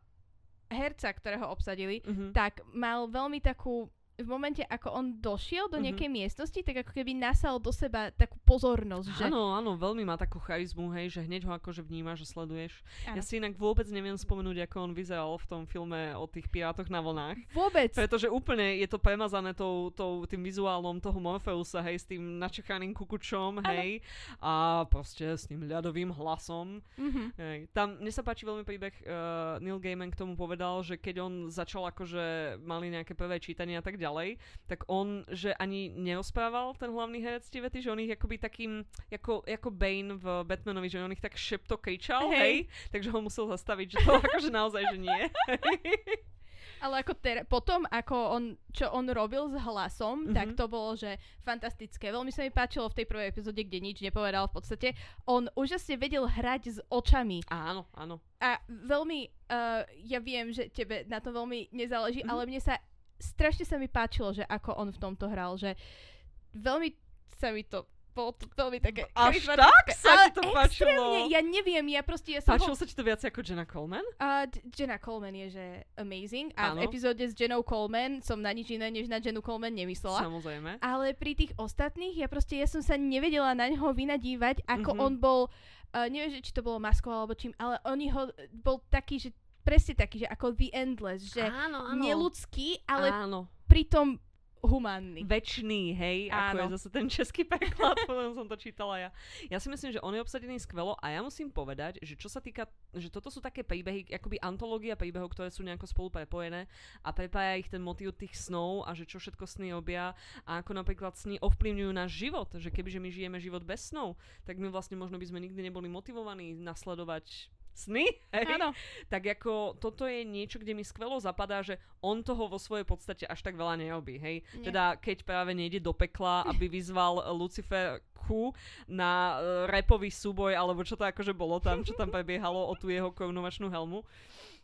herca, ktorého obsadili, uh-huh. tak mal veľmi takú v momente, ako on došiel do mhm. nejakej mm-hmm. miestnosti, tak ako keby nasal do seba takú pozornosť. Že... Áno, áno, veľmi má takú charizmu, hej, že hneď ho akože vnímaš a sleduješ. Áno. Ja si inak vôbec neviem spomenúť, ako on vyzeral v tom filme o tých pirátoch na vlnách. Vôbec. Pretože úplne je to premazané tou, tou, tým vizuálom toho Morpheusa, hej, s tým načechaným kukučom, hej, áno. a proste s tým ľadovým hlasom. Mm-hmm. Hej. Tam, mne sa páči veľmi príbeh, uh, Neil Gaiman k tomu povedal, že keď on začal akože mali nejaké prvé čítania a tak ďalej, ďalej, tak on, že ani neosprával ten hlavný herec tie vety, že on ich akoby takým, ako, ako Bane v Batmanovi, že on ich tak šepto kričal, hej. hej, takže ho musel zastaviť, že to akože naozaj, že nie. Ale ako ter- potom, ako on, čo on robil s hlasom, mm-hmm. tak to bolo, že fantastické. Veľmi sa mi páčilo v tej prvej epizóde, kde nič nepovedal v podstate. On úžasne vedel hrať s očami. Áno, áno. A veľmi, uh, ja viem, že tebe na to veľmi nezáleží, mm-hmm. ale mne sa strašne sa mi páčilo, že ako on v tomto hral, že veľmi sa mi to bolo to veľmi také Až tak sa ti to páčilo? Ja neviem, ja proste... Ja som Páčilo ho... sa ti to viac ako Jenna Coleman? Uh, Jenna Coleman je, že amazing. A ano. v epizóde s Jennou Coleman som na nič iné, než na Jennu Coleman nemyslela. Samozrejme. Ale pri tých ostatných, ja proste, ja som sa nevedela na ňoho vynadívať, ako mm-hmm. on bol... Uh, neviem, či to bolo masko alebo čím, ale oni ho... Bol taký, že presne taký, že ako The Endless, že áno, áno. neludský, ale áno. pritom humánny. Večný, hej, Áno. ako je zase ten český preklad, potom som to čítala ja. Ja si myslím, že on je obsadený skvelo a ja musím povedať, že čo sa týka, že toto sú také príbehy, akoby antológia príbehov, ktoré sú nejako spolu prepojené a prepája ich ten motív tých snov a že čo všetko sny robia a ako napríklad sny ovplyvňujú náš život, že kebyže my žijeme život bez snov, tak my vlastne možno by sme nikdy neboli motivovaní nasledovať sny, hej? Áno. tak ako toto je niečo, kde mi skvelo zapadá, že on toho vo svojej podstate až tak veľa nerobí, hej. Nie. Teda keď práve nejde do pekla, aby vyzval Lucifer na uh, repový súboj, alebo čo to akože bolo tam, čo tam prebiehalo o tú jeho korunovačnú helmu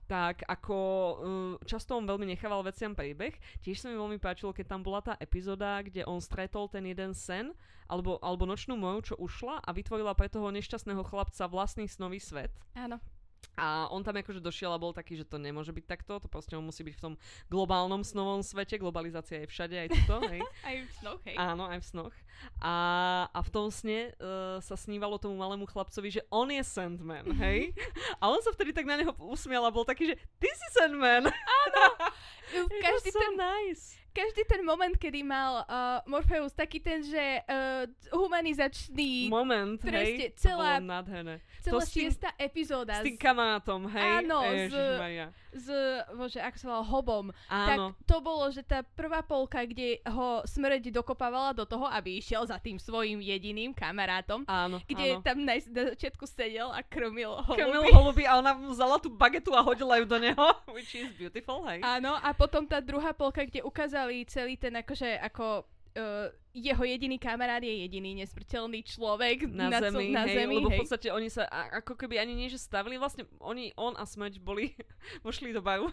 tak ako uh, často on veľmi nechával veciam príbeh. Tiež sa mi veľmi páčilo, keď tam bola tá epizóda, kde on stretol ten jeden sen, alebo, alebo nočnú moju, čo ušla a vytvorila pre toho nešťastného chlapca vlastný snový svet. Áno. A on tam akože došiel a bol taký, že to nemôže byť takto, to proste on musí byť v tom globálnom snovom svete, globalizácia je všade, aj to, hej. aj v snoch, hej. Áno, aj v snoch. A, a v tom sne uh, sa snívalo tomu malému chlapcovi, že on je Sandman, hej. A on sa vtedy tak na neho usmial a bol taký, že ty si Sandman. Áno. Každý ten, nice každý ten moment, kedy mal uh, Morpheus taký ten, že uh, humanizačný... Moment, presne, hej, celá, to nádherné. Celá to šiesta tým, epizóda. S tým kamarátom, hej? Áno, s, s, bože, ako sa volal, Hobom. Áno. Tak to bolo, že tá prvá polka, kde ho smrť dokopávala do toho, aby išiel za tým svojim jediným kamarátom. Áno, Kde áno. tam na, na začiatku sedel a krmil holuby. Krmil holuby a ona vzala tú bagetu a hodila ju do neho, which is beautiful, hej? Áno, a potom tá druhá polka, kde ukázal ukázali celý ten akože ako uh, jeho jediný kamarát je jediný nesmrteľný človek na, na zemi, na hej, zemi lebo hej. v podstate oni sa a, ako keby ani nie, že stavili, vlastne oni, on a smrť boli, vošli do baru.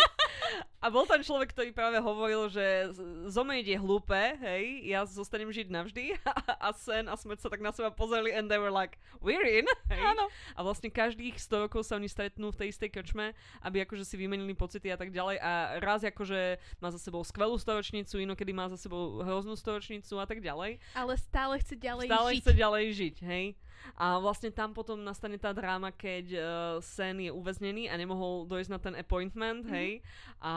a bol tam človek, ktorý práve hovoril, že zomrieť je hlúpe, hej, ja zostanem žiť navždy a, a sen a smrť sa tak na seba pozreli and they were like, we're in, hej. Áno. A vlastne každých 100 rokov sa oni stretnú v tej istej krčme, aby akože si vymenili pocity a tak ďalej a raz akože má za sebou skvelú storočnicu, inokedy má za sebou hroznú storočnicu spoločnicu a tak ďalej. Ale stále chce ďalej stále žiť. chce ďalej žiť, hej. A vlastne tam potom nastane tá dráma, keď uh, Sen je uväznený a nemohol dojsť na ten appointment, mm-hmm. hej. A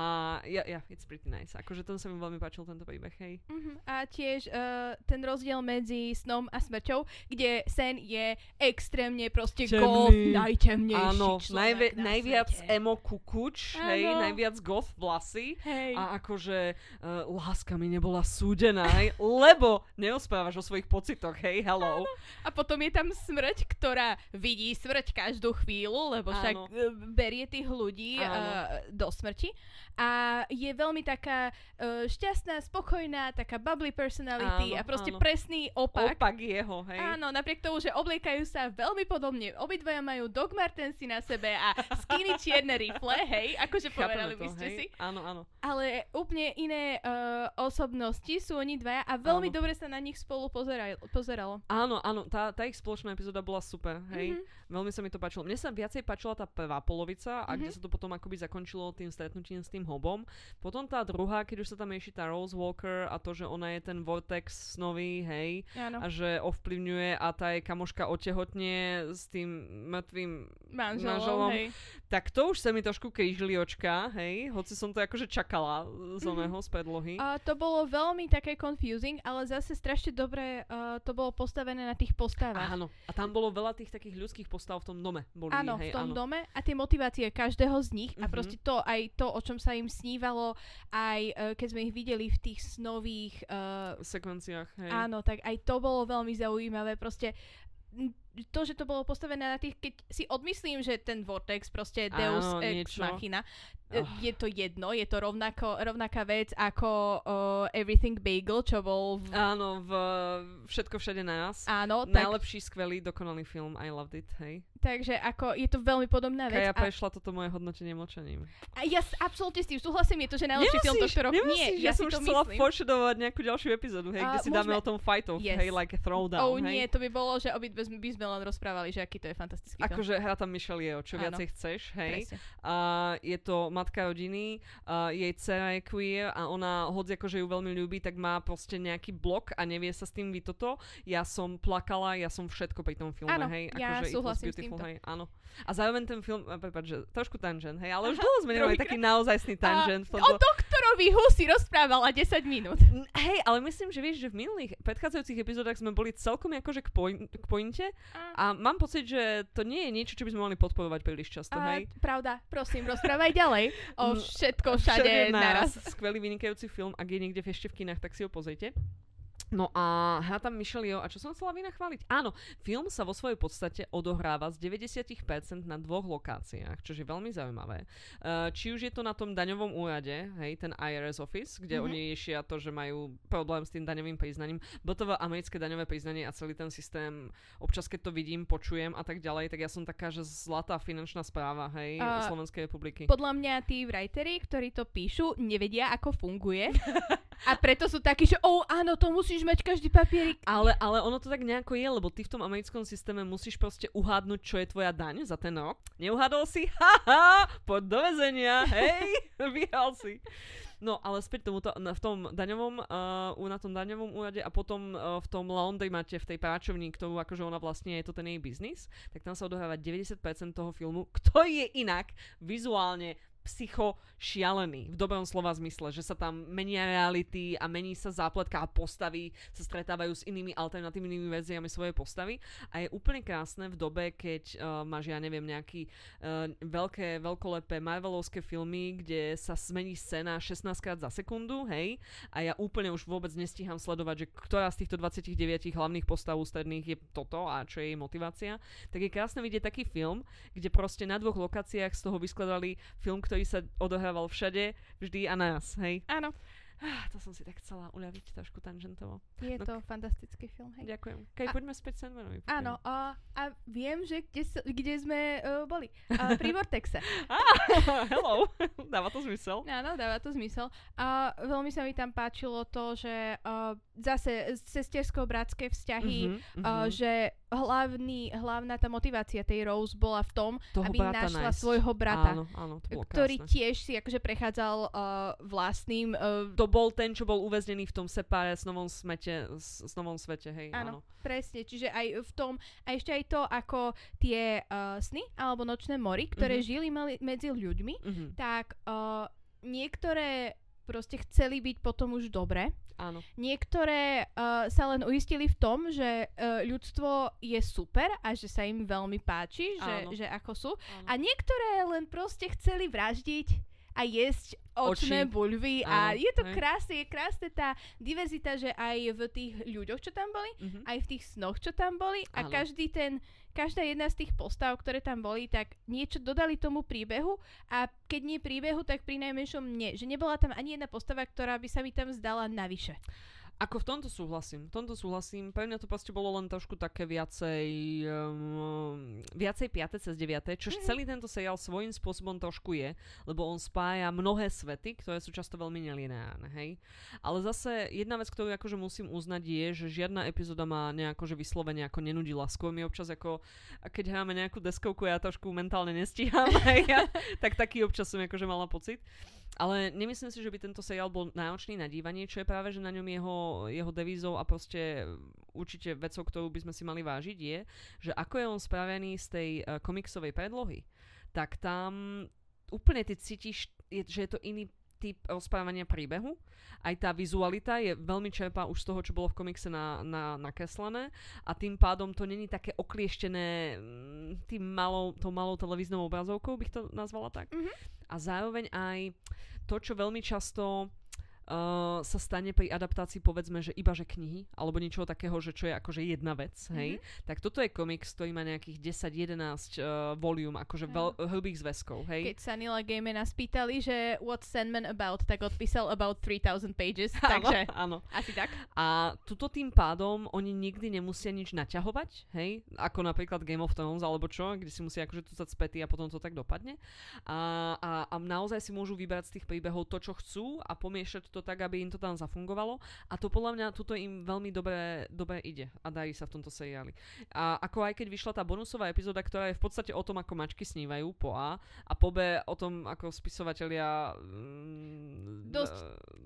ja, yeah, yeah, it's pretty nice. Akože to sa mi veľmi páčil tento príbeh, hej. Mm-hmm. A tiež uh, ten rozdiel medzi snom a smrťou, kde Sen je extrémne proste Temný. goth, najtemnejší Áno, človek najvi- na najviac svete. emo kukuč, hej, najviac goth vlasy. Hej. A akože uh, láska mi nebola súdená, hej, lebo neosprávaš o svojich pocitoch, hej, hello. Áno. A potom je tam smrť, ktorá vidí smrť každú chvíľu, lebo však Áno. E, berie tých ľudí uh, do smrti. A je veľmi taká uh, šťastná, spokojná, taká bubbly personality áno, a proste áno. presný opak. Opak jeho, hej. Áno, napriek tomu, že obliekajú sa veľmi podobne. Obidvaja majú Doc Martensy na sebe a skinny čierne rifle, hej, akože povedali by ste hej? si. Áno, áno. Ale úplne iné uh, osobnosti sú oni dvaja a veľmi áno. dobre sa na nich spolu pozeraj, pozeralo. Áno, áno, tá, tá ich spoločná epizóda bola super, hej. Mm-hmm. Veľmi sa mi to páčilo. Mne sa viacej páčila tá prvá polovica, a mm-hmm. kde sa to potom akoby zakončilo tým stretnutím s tým hobom. Potom tá druhá, keď už sa tam rieši tá Rose Walker a to, že ona je ten vortex snový, hej, Áno. a že ovplyvňuje a tá je kamoška otehotne s tým mŕtvým manželom, manželom hej. tak to už sa mi trošku krížili očka, hej, hoci som to akože čakala z Mhm. oného, z predlohy. A to bolo veľmi také confusing, ale zase strašne dobre uh, to bolo postavené na tých postavách. Áno, a tam bolo veľa tých takých ľudských postav v tom dome. Boli, áno, hej, v tom áno. dome a tie motivácie každého z nich a Mhm. proste to aj to, o čom sa im snívalo, aj uh, keď sme ich videli v tých snových uh, sekvenciách, hej. Áno, tak aj to bolo veľmi zaujímavé. Proste to, že to bolo postavené na tých, keď si odmyslím, že ten Vortex proste Deus Áno, Ex niečo. Machina, Oh. je to jedno, je to rovnako, rovnaká vec ako uh, Everything Bagel, čo bol v... Áno, v Všetko všade nás. Áno, tak, Najlepší, skvelý, dokonalý film. I loved it, hej. takže ako je to veľmi podobná vec. Kaja a, prešla toto moje hodnotenie mlčaním. a ja s- absolútne s tým súhlasím, je to, že najlepší film tohto roku. nemusíš, Nie, ja, ja, som si to už chcela foreshadowovať nejakú ďalšiu epizódu, hej, A kde si dáme môžeme- o tom fightoch, Yes. hej, like a throwdown, Oh hej. nie, to by bolo, že obidve by sme len rozprávali, že aký to je fantastický film. Akože hra tam Michelle Yeoh, čo Áno. viacej chceš, hej. Presne. Je to matka rodiny, a jej dcera je queer a ona, hoď akože ju veľmi ľúbi, tak má proste nejaký blok a nevie sa s tým vy toto. Ja som plakala, ja som všetko pri tom filme, Áno, hej. ja akože was súhlasím s týmto. hej, áno. A zároveň ten film, a prepáč, že trošku tangent, hej, ale už dlho sme nemali taký naozajstný tangent v O tomto. doktorovi Hu si rozprávala 10 minút. Hej, ale myslím, že vieš, že v minulých predchádzajúcich epizódach sme boli celkom akože k, point, k pointe a mám pocit, že to nie je niečo, čo by sme mali podporovať príliš často, A, hej. pravda, prosím, rozprávaj ďalej o všetko všade naraz. Skvelý vynikajúci film, ak je niekde ešte v kinách, tak si ho pozrite. No a hrá tam Michelle Yeoh. A čo som chcela vynachváliť? Áno, film sa vo svojej podstate odohráva z 90% na dvoch lokáciách, čo je veľmi zaujímavé. Uh, či už je to na tom daňovom úrade, hej, ten IRS office, kde Mhm. mm-hmm. oni riešia to, že majú problém s tým daňovým priznaním. Botovo americké daňové priznanie a celý ten systém, občas keď to vidím, počujem a tak ďalej, tak ja som taká, že zlatá finančná správa, hej, A- Slovenskej republiky. Podľa mňa tí writeri, ktorí to píšu, nevedia, ako funguje. A preto sú takí, že oh, áno, to musíš mať každý papierik. Ale, ale ono to tak nejako je, lebo ty v tom americkom systéme musíš proste uhádnuť, čo je tvoja daň za ten rok. Neuhádol si? Haha, poď do vezenia, hej, vyhal si. No, ale späť tomu v tom daňovom, uh, na tom daňovom úrade a potom uh, v tom laundry máte v tej práčovni, ktorú akože ona vlastne je to ten jej biznis, tak tam sa odohráva 90% toho filmu, ktorý je inak vizuálne psycho šialený, v dobrom slova zmysle, že sa tam menia reality a mení sa zápletka a postavy sa stretávajú s inými alternatívnymi verziami svojej postavy. A je úplne krásne v dobe, keď uh, máš, ja neviem, nejaký uh, veľké, veľkolepé Marvelovské filmy, kde sa zmení scéna 16 krát za sekundu, hej, a ja úplne už vôbec nestíham sledovať, že ktorá z týchto 29 hlavných postav ústredných je toto a čo je jej motivácia, tak je krásne vidieť taký film, kde proste na dvoch lokáciách z toho vyskladali film, ktorý sa odohrával všade, vždy a nás, hej? Áno. Ah, to som si tak chcela uľaviť trošku tangentovo. Je no, to fantastický film, hej. Ďakujem. Keď poďme späť Sandmanovi. Áno, a, a viem, že kde, kde sme uh, boli. Uh, pri Vortexe. ah, hello. dáva to zmysel. Áno, dáva to zmysel. A uh, veľmi sa mi tam páčilo to, že uh, zase sestersko-bratské vzťahy, uh-huh. Uh, že hlavný, hlavná tá motivácia tej Rose bola v tom, Toho aby našla nice. svojho brata, áno, áno, to ktorý krásne. tiež si akože prechádzal uh, vlastným... Uh, to bol ten, čo bol uväznený v tom separe s novom, smete, s, s novom svete, hej. Áno, áno, presne. Čiže aj v tom, a ešte aj to, ako tie uh, sny alebo nočné mory, ktoré uh-huh. žili mali, medzi ľuďmi, uh-huh. tak uh, niektoré proste chceli byť potom už dobre. Áno. Niektoré uh, sa len uistili v tom, že uh, ľudstvo je super a že sa im veľmi páči, že, že ako sú. Áno. A niektoré len proste chceli vraždiť a jesť očné Oči. buľvy a je to hej. krásne, je krásne tá diverzita, že aj v tých ľuďoch, čo tam boli, mm-hmm. aj v tých snoch, čo tam boli a každý ten každá jedna z tých postav, ktoré tam boli, tak niečo dodali tomu príbehu a keď nie príbehu, tak pri najmenšom nie. Že nebola tam ani jedna postava, ktorá by sa mi tam zdala navyše. Ako v tomto súhlasím, v tomto súhlasím. Pre mňa to proste bolo len trošku také viacej, um, viacej 5. cez 9. Čo mm-hmm. celý tento seriál svojím spôsobom trošku je, lebo on spája mnohé svety, ktoré sú často veľmi nelineárne, hej. Ale zase jedna vec, ktorú akože musím uznať je, že žiadna epizóda ma nejako že vyslovene ako nenudila. Skôr mi občas ako, keď hráme nejakú deskovku, ja trošku mentálne nestíham, ja, tak taký občas som akože mala pocit. Ale nemyslím si, že by tento seriál bol náročný na dívanie, čo je práve, že na ňom jeho, jeho devízou a proste určite vecou, ktorú by sme si mali vážiť, je, že ako je on spravený z tej uh, komiksovej predlohy, tak tam úplne ty cítiš, je, že je to iný typ rozprávania príbehu. Aj tá vizualita je veľmi čerpá už z toho, čo bolo v komikse na, na, nakreslené a tým pádom to není také oklieštené mm, tým malou, tou malou televíznou obrazovkou, bych to nazvala tak. Mm-hmm a zároveň aj to, čo veľmi často uh, sa stane pri adaptácii povedzme, že iba že knihy, alebo niečo takého, že čo je akože jedna vec, hej, mm-hmm. tak toto je komiks, ktorý má nejakých 10-11 uh, volume, akože veľ, uh, hrubých zväzkov, hej. Keď sa Nila Game nás pýtali, že what's Sandman about, tak odpísal about 3000 pages, takže áno. asi tak. A tuto tým pádom oni nikdy nemusia nič naťahovať, hej, ako napríklad Game of Thrones alebo čo, kde si musia akože tucať späty a potom to tak dopadne. A, a, a naozaj si môžu vybrať z tých príbehov to, čo chcú a pomiešať to tak, aby im to tam zafungovalo a to podľa mňa tuto im veľmi dobre, dobre ide a darí sa v tomto seriáli. A ako aj keď vyšla tá bonusová epizóda, ktorá je v podstate o tom, ako mačky snívajú po A a po B o tom, ako spisovatelia mm, Dosť.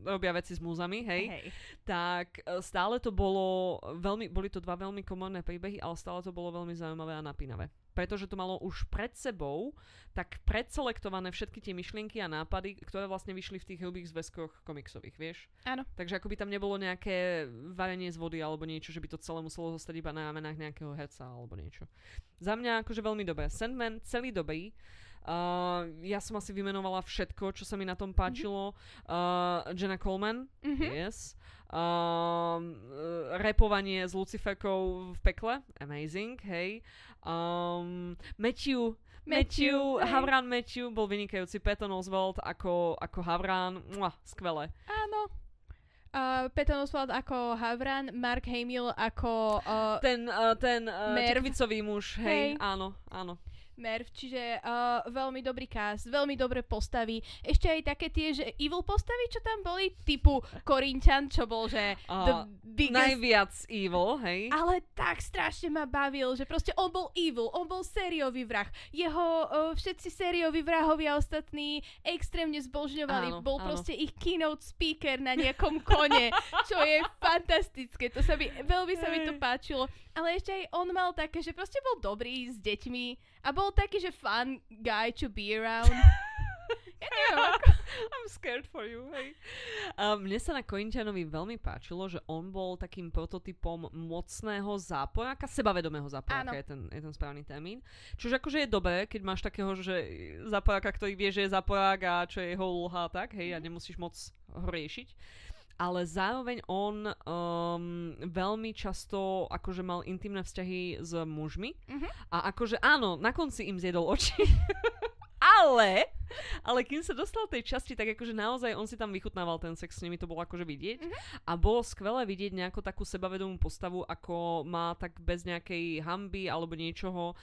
robia veci s múzami, hej, hej, tak e, stále to bolo veľmi, boli to dva veľmi komorné príbehy, ale stále to bolo veľmi zaujímavé a napínavé pretože to malo už pred sebou tak predselektované všetky tie myšlienky a nápady, ktoré vlastne vyšli v tých hrubých zväzkoch komiksových, vieš? Áno. Takže ako by tam nebolo nejaké varenie z vody alebo niečo, že by to celé muselo zostať iba na ramenách nejakého herca alebo niečo. Za mňa akože veľmi dobré. Sandman celý dobrý. Uh, ja som asi vymenovala všetko, čo sa mi na tom páčilo. Mm-hmm. Uh, Jenna Coleman, mm-hmm. yes. Uh, repovanie s Luciferkou v pekle, amazing, hej. Um, Matthew, Matthew, Matthew. Havran Matthew bol vynikajúci, Patton Oswald ako, ako Havran, mua, skvelé. Áno. Uh, Patton Oswald ako Havran, Mark Hamill ako... Uh, ten uh, ten uh, muž, hej, hej, áno, áno. Merv, čiže uh, veľmi dobrý cast, veľmi dobré postavy. Ešte aj také tie, že evil postavy, čo tam boli, typu Korinčan, čo bol, že uh, biggest... Najviac evil, hej? Ale tak strašne ma bavil, že proste on bol evil, on bol sériový vrah. Jeho uh, všetci sérioví vrahovia ostatní extrémne zbožňovali. Áno, bol áno. proste ich keynote speaker na nejakom kone, čo je fantastické. To sa mi, veľmi sa mi to páčilo. Ale ešte aj on mal také, že proste bol dobrý s deťmi a bol taký, že fun guy to be around. ja neviem, ako... I'm scared for you, hej. Uh, mne sa na Koinčanovi veľmi páčilo, že on bol takým prototypom mocného záporáka, sebavedomého záporáka je ten, je ten správny termín. Čiže akože je dobré, keď máš takého, že záporáka, ktorý vie, že je záporák a čo je jeho úloha, tak, hej, a mhm. nemusíš moc ho riešiť ale zároveň on um, veľmi často akože mal intimné vzťahy s mužmi mm-hmm. a akože áno, na konci im zjedol oči. ale ale kým sa dostal tej časti, tak akože naozaj on si tam vychutnával ten sex s nimi, to bolo akože vidieť. Mm-hmm. A bolo skvelé vidieť nejakú takú sebavedomú postavu, ako má tak bez nejakej hamby alebo niečoho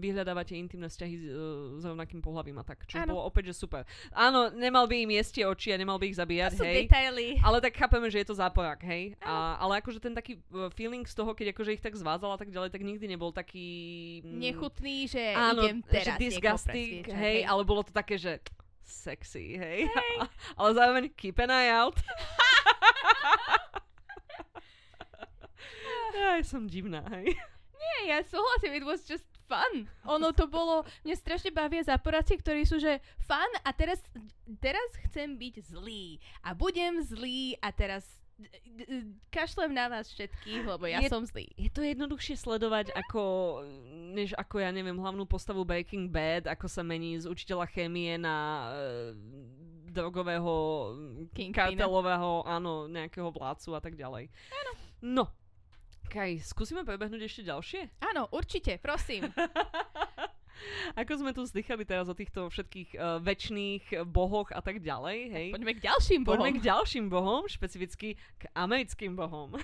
vyhľadávať tie intimné vzťahy s, e, s rovnakým pohľavím a tak. Čo bolo opäť, že super. Áno, nemal by im jesť oči a nemal by ich zabíjať, to hej. Detaily. Ale tak chápeme, že je to záporák, hej. A, ale akože ten taký e, feeling z toho, keď akože ich tak zvázal a tak ďalej, tak nikdy nebol taký... Nechutný, že áno, idem teraz že disgusting, hej, hej, ale bolo to tak také, že sexy, hej. Hey. Ale zároveň keep an eye out. ja som divná, hej. Nie, ja súhlasím, it was just fun. Ono to bolo, mne strašne bavia záporáci, ktorí sú, že fun a teraz, teraz chcem byť zlý a budem zlý a teraz kašlem na vás všetkých, lebo ja je, som zlý. Je to jednoduchšie sledovať ako, než ako ja neviem, hlavnú postavu Breaking Bad, ako sa mení z učiteľa chémie na uh, drogového, King kartelového, áno, nejakého vládcu a tak ďalej. Áno. No, Kaj, skúsime prebehnúť ešte ďalšie? Áno, určite, prosím. Ako sme tu slychali teraz o týchto všetkých uh, väčšných bohoch a tak ďalej, hej. Poďme k ďalším bohom. Poďme k ďalším bohom, špecificky k americkým bohom.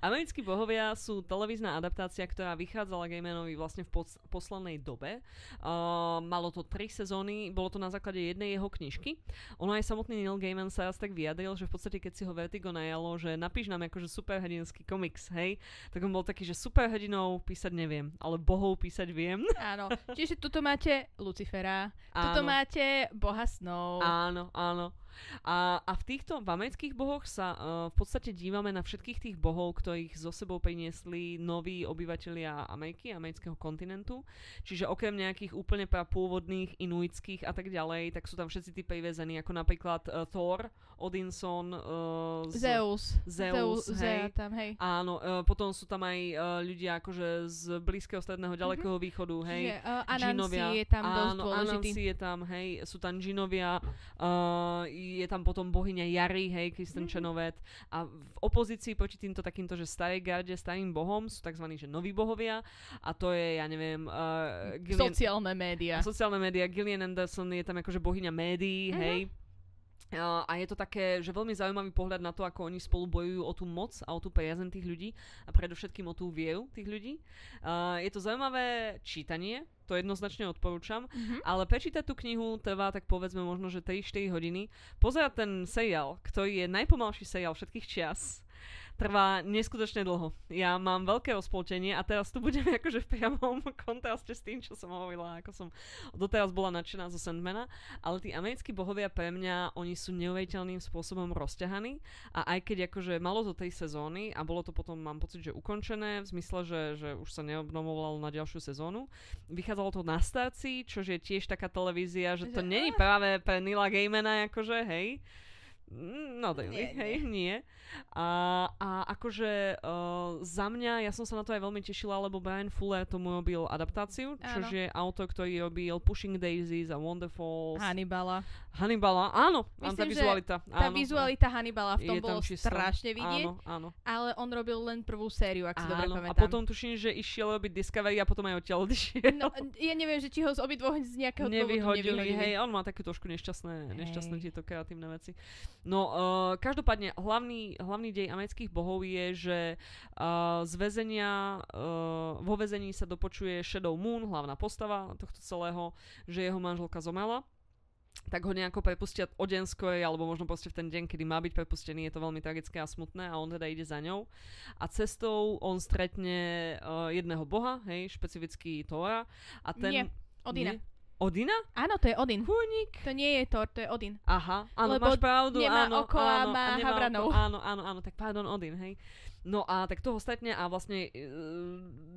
Americkí bohovia sú televízna adaptácia, ktorá vychádzala Gaimanovi vlastne v pos- poslednej dobe. Uh, malo to tri sezóny, bolo to na základe jednej jeho knižky. Ono aj samotný Neil Gaiman sa raz tak vyjadril, že v podstate keď si ho Vertigo najalo, že napíš nám akože superhrdinský komiks, hej, tak on bol taký, že superhrdinov písať neviem, ale bohov písať viem. Áno, čiže tuto máte Lucifera, tuto máte boha snov. Áno, áno. A, a v týchto, v amerických bohoch sa uh, v podstate dívame na všetkých tých bohov, ktorých zo sebou priniesli noví obyvateľia Ameriky, amerického kontinentu. Čiže okrem nejakých úplne pôvodných inuitských a tak ďalej, tak sú tam všetci tí privezení, ako napríklad uh, Thor, Odinson, uh, z, Zeus. Zeus, Zeus hej. tam, hej. Áno, uh, potom sú tam aj uh, ľudia akože z Blízkeho stredného, mhm. ďalekého mm-hmm. východu, hej. Že, uh, Anansi je tam áno, dosť dôležitý. Anansi je tam, hej, sú tam džinovia, uh, je tam potom bohyňa Jary, hej, Kristen mm-hmm. Čenovet. A v opozícii proti týmto takýmto, že starej garde, starým bohom sú tzv. že noví bohovia a to je, ja neviem... Uh, Gillian, sociálne médiá. Sociálne médiá. Gillian Anderson je tam akože bohyňa médií, mm-hmm. hej. A je to také, že veľmi zaujímavý pohľad na to, ako oni spolu bojujú o tú moc a o tú priazen tých ľudí a predovšetkým o tú vieru tých ľudí. Uh, je to zaujímavé čítanie, to jednoznačne odporúčam, mm-hmm. ale prečítať tú knihu trvá tak povedzme možno, že 3-4 hodiny. Pozerať ten seriál, ktorý je najpomalší seriál všetkých čias, trvá neskutočne dlho. Ja mám veľké rozpoltenie a teraz tu budem akože v priamom kontraste s tým, čo som hovorila, ako som doteraz bola nadšená zo Sandmana, ale tí americkí bohovia pre mňa, oni sú neuveriteľným spôsobom rozťahaní. A aj keď akože malo to tej sezóny a bolo to potom, mám pocit, že ukončené v zmysle, že, že už sa neobnovovalo na ďalšiu sezónu, vychádzalo to na Starci, čo je tiež taká televízia, že to není práve pre Nila Gaimana, akože, hej, no daily, nie, hej, nie. nie. A, a akože uh, za mňa, ja som sa na to aj veľmi tešila, lebo Brian Fuller tomu robil adaptáciu, čo je autor, ktorý robil Pushing Daisies a Wonderfalls. Hannibala. Hannibala, áno, Myslím, tá vizualita. Tá áno, vizualita Hannibala v tom bolo strašne vidieť, áno, áno. ale on robil len prvú sériu, ak si dobre pamätám. A potom tuším, že išiel robiť Discovery a potom aj odtiaľ odišiel. No, ja neviem, že či ho z obidvoch z nejakého dôvodu nevyhodili. Hej, on má také trošku nešťastné, nešťastné tieto kreatívne veci. No, uh, každopádne, hlavný, hlavný dej amerických bohov je, že uh, z väzenia, uh, vo väzení sa dopočuje Shadow Moon, hlavná postava tohto celého, že jeho manželka zomela tak ho nejako prepustia o deň skôr, alebo možno proste v ten deň, kedy má byť prepustený, je to veľmi tragické a smutné a on teda ide za ňou. A cestou on stretne uh, jedného boha, hej, špecifický Tóra. A ten... Nie, Odina. Nie? Odina? Áno, to je Odin. Kúnik. To nie je Thor, to je Odin. Aha, áno, Lebo máš pravdu, nemá áno, oko a áno, má. Oko, áno, áno, áno, tak pardon, Odin, hej. No a tak toho stretne a vlastne e,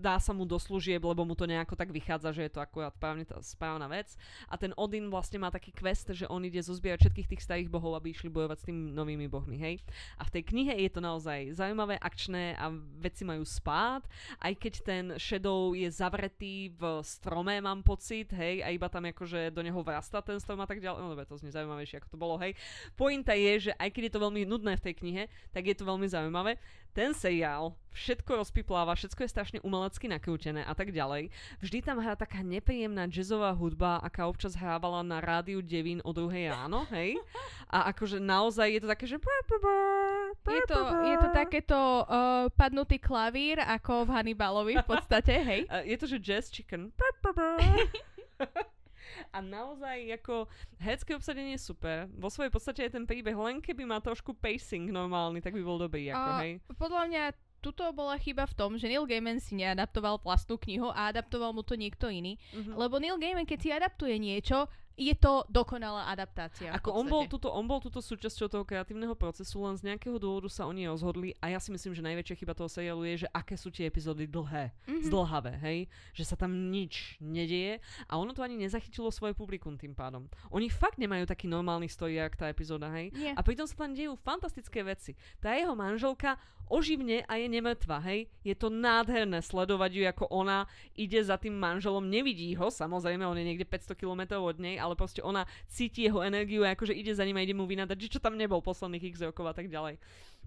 dá sa mu do služieb, lebo mu to nejako tak vychádza, že je to akurát správne, tá správna vec. A ten Odin vlastne má taký quest, že on ide zozbierať všetkých tých starých bohov, aby išli bojovať s tými novými bohmi, hej. A v tej knihe je to naozaj zaujímavé, akčné a veci majú spád, aj keď ten Shadow je zavretý v strome, mám pocit, hej, a iba tam akože do neho vrasta ten strom a tak ďalej. No dobre, to znie zaujímavejšie, ako to bolo, hej. Pointa je, že aj keď je to veľmi nudné v tej knihe, tak je to veľmi zaujímavé ten seriál všetko rozpipláva, všetko je strašne umelecky nakrútené a tak ďalej. Vždy tam hrá taká nepríjemná jazzová hudba, aká občas hrávala na rádiu Devín o druhej ráno, hej? A akože naozaj je to také, že... Je to, je to takéto uh, padnutý klavír ako v Hannibalovi v podstate, hej? je to, že jazz chicken. A naozaj ako herecké obsadenie je super. Vo svojej podstate je ten príbeh, len keby má trošku pacing normálny, tak by bol dobrý. Ako, uh, hej. Podľa mňa tuto bola chyba v tom, že Neil Gaiman si neadaptoval vlastnú knihu a adaptoval mu to niekto iný. Uh-huh. Lebo Neil Gaiman, keď si adaptuje niečo, je to dokonalá adaptácia. Ako on bol, tuto, on bol tuto súčasťou toho kreatívneho procesu, len z nejakého dôvodu sa oni rozhodli a ja si myslím, že najväčšia chyba toho seriálu je, že aké sú tie epizódy dlhé, mm-hmm. zdlhavé, hej, že sa tam nič nedieje a ono to ani nezachytilo svoje publikum tým pádom. Oni fakt nemajú taký normálny story, jak tá epizóda, hej, Nie. a pritom sa tam dejú fantastické veci. Tá jeho manželka oživne a je nemrtva, hej. Je to nádherné sledovať ju, ako ona ide za tým manželom, nevidí ho, samozrejme, on je niekde 500 km od nej, ale proste ona cíti jeho energiu akože ide za ním a ide mu vynadať, že čo tam nebol posledných x rokov a tak ďalej.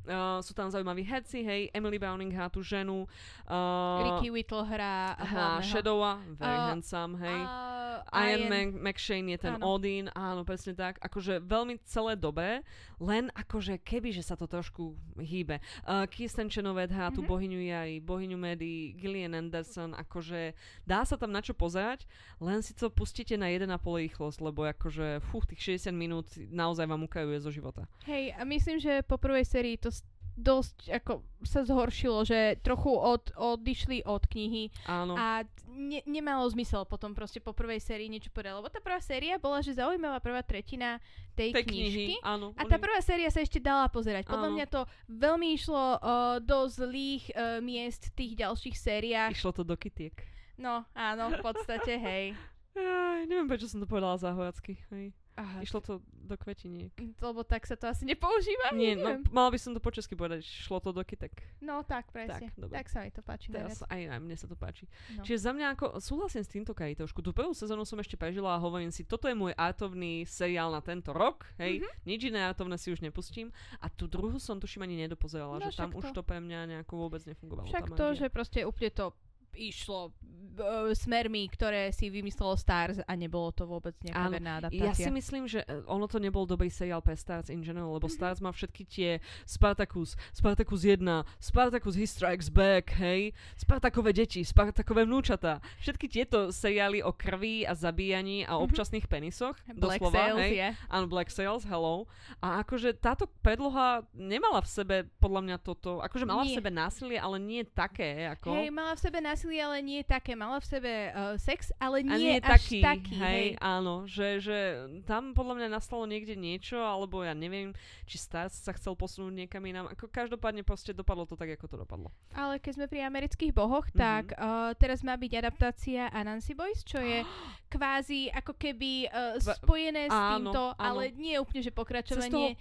Uh, sú tam zaujímaví herci, hej, Emily Browning hrá tú ženu. Uh, Ricky Whittle hrá hrá Shadowa, very uh, handsome, hej. Uh, Ian, Ian McShane je ten áno. Odin, áno, presne tak. Akože veľmi celé dobré, len akože keby, že sa to trošku hýbe. Uh, Kirsten Chenoweth hrá mm-hmm. tú bohyňu Jari, bohyňu Medy, Gillian Anderson, akože dá sa tam na čo pozerať, len si to pustíte na 1,5 rýchlosť, lebo akože fú, tých 60 minút naozaj vám ukajuje zo života. Hej, a myslím, že po prvej sérii to dosť ako sa zhoršilo, že trochu od, odišli od knihy Áno. a ne, nemalo zmysel potom proste po prvej sérii niečo povedať, lebo tá prvá séria bola, že zaujímavá prvá tretina tej, tej knižky knihy, áno, a tá prvá séria sa ešte dala pozerať. Podľa áno. mňa to veľmi išlo uh, do zlých uh, miest v tých ďalších sériách. Išlo to do kytiek. No, áno, v podstate, hej. Aj, neviem, prečo som to povedala zahojacky. Hej. Aha. Išlo to do kvetiniek. Lebo tak sa to asi nepoužíva? Nie, no, mala by som to po česky povedať, šlo to do kytek. No tak, presne. Tak, tak sa mi to páči. Teraz aj, aj mne sa to páči. No. Čiže za mňa ako, súhlasím s týmto trošku. Tú prvú sezónu som ešte prežila a hovorím si, toto je môj artovný seriál na tento rok, hej, mm-hmm. nič iné artovné si už nepustím. A tú druhú som tuším ani nedopozerala, no, že tam to. už to pre mňa nejako vôbec nefungovalo. Však to, že proste úplne to išlo uh, smermi, ktoré si vymyslelo Stars a nebolo to vôbec nejaká Áno, verná adaptácia. Ja si myslím, že e, ono to nebol dobrý seriál pre Stars in general, lebo mm-hmm. Stars má všetky tie Spartacus, Spartacus 1, Spartacus He Strikes Back, hej, Spartakové deti, Spartakové vnúčatá. Všetky tieto seriály o krvi a zabíjaní a mm-hmm. občasných penisoch. Black doslova, Sails, hej. Yeah. Áno, Black Sails, hello. A akože táto predloha nemala v sebe podľa mňa toto, akože mala nie. v sebe násilie, ale nie také. Ako... Hej, mala v sebe násilie násilie, ale nie také. Mala v sebe uh, sex, ale nie, nie až taký, taký. Hej, hej, áno. Že, že tam podľa mňa nastalo niekde niečo, alebo ja neviem, či Stars sa chcel posunúť niekam inám. Ako každopádne proste dopadlo to tak, ako to dopadlo. Ale keď sme pri amerických bohoch, mm-hmm. tak uh, teraz má byť adaptácia Anansi Boys, čo je kvázi ako keby uh, spojené s áno, týmto, áno. ale nie úplne, že pokračovanie.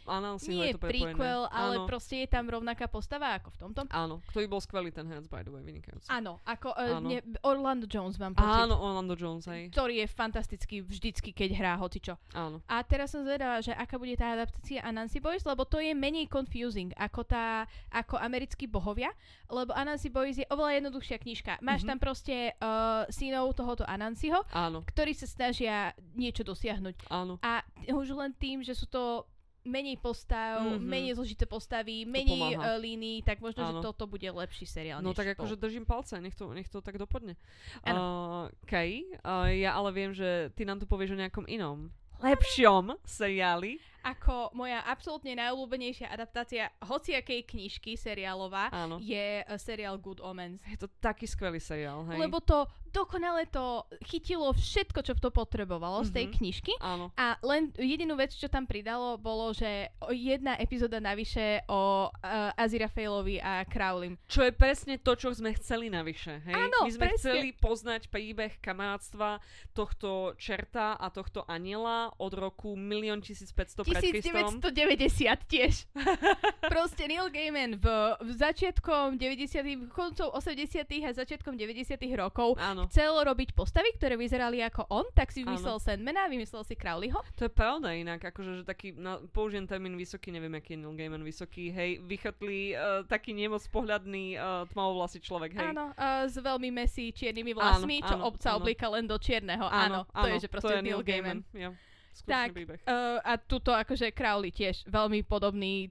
Nie je to prequel, ale áno. proste je tam rovnaká postava ako v tomto. Áno, ktorý bol skvelý ten herec, by the way, vynikajúci. Áno, ako uh, ne, Orlando Jones mám pocit. Áno, Orlando Jones, hej. Ktorý je fantastický vždycky, keď hrá hocičo. Áno. A teraz som zvedavá, že aká bude tá adaptácia Anansi Boys, lebo to je menej confusing ako tá, ako americkí bohovia, lebo Anansi Boys je oveľa jednoduchšia knižka. Máš mm-hmm. tam proste uh, synov tohoto Anansiho, Áno. ktorí sa snažia niečo dosiahnuť. Áno. A už len tým, že sú to menej postav, mm-hmm. menej zložité postavy, menej uh, línií, tak možno, Áno. že toto bude lepší seriál. No tak akože držím palce, nech to, nech to tak dopadne. Uh, Kay, uh, ja ale viem, že ty nám tu povieš o nejakom inom lepšom seriáli ako moja absolútne najobľúbenejšia adaptácia hociakej knižky seriálová Áno. je uh, seriál Good Omens. Je to taký skvelý seriál, hej? Lebo to dokonale to chytilo všetko, čo to potrebovalo mm-hmm. z tej mhm. knižky. Áno. A len jedinú vec, čo tam pridalo, bolo, že jedna epizóda navyše o uh, Azirafailovi a Crowley. Čo je presne to, čo sme chceli navyše, hej? Áno, My sme presne. chceli poznať príbeh kamarátstva tohto čerta a tohto aniela od roku 1 1500 1990 tiež. Proste Neil Gaiman v, v začiatkom 90 koncov 80 a začiatkom 90 rokov Áno. chcel robiť postavy, ktoré vyzerali ako on, tak si vymyslel Áno. Sandmana, vymyslel si Crowleyho. To je pravda inak, akože že taký, no, použijem termín vysoký, neviem, aký je Neil Gaiman vysoký, hej, vychytlý uh, taký nemoc pohľadný uh, tmavovlasý človek, hej. Áno, uh, s veľmi mesí čiernymi vlasmi, áno, čo áno, obca áno. oblíka len do čierneho. Áno, áno, to je, že proste to je Neil Gaiman. Gaiman. Tak, uh, a tuto akože Crowley tiež veľmi podobný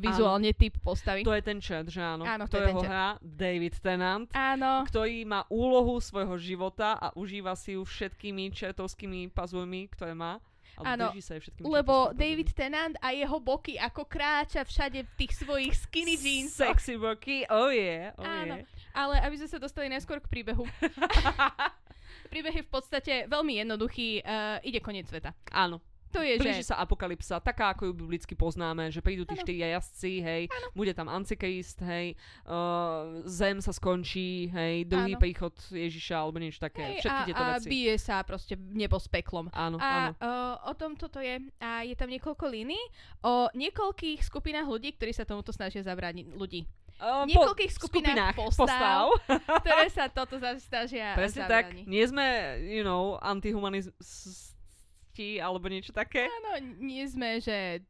vizuálne áno. typ postavy. To je ten chat, že áno. Áno, to je ho hrá David Tennant, áno. ktorý má úlohu svojho života a užíva si ju všetkými čertovskými pazujmi, ktoré má. Áno, lebo David Tennant a jeho boky ako kráča všade v tých svojich skinny jeans. Sexy boky, oh yeah, oh Áno. yeah. Ale aby sme sa dostali najskôr k príbehu. príbeh je v podstate veľmi jednoduchý. Uh, ide koniec sveta. Áno. To je, Blíži že... sa apokalypsa, taká ako ju biblicky poznáme, že prídu tí štyria jazdci, hej, ano. bude tam Antikrist, hej, uh, zem sa skončí, hej, druhý ano. príchod Ježiša alebo niečo také, hej, všetky a, tieto a veci. A bije sa proste nebo s peklom. Áno, a áno. Uh, o tom toto je, a je tam niekoľko línií o niekoľkých skupinách ľudí, ktorí sa tomuto snažia zabrániť ľudí. Uh, niekoľkých po, skupinách, skupinách postav, postav. ktoré sa toto snažia Presne tak, nie sme, you know, antihumanisti alebo niečo také. Áno, nie sme, že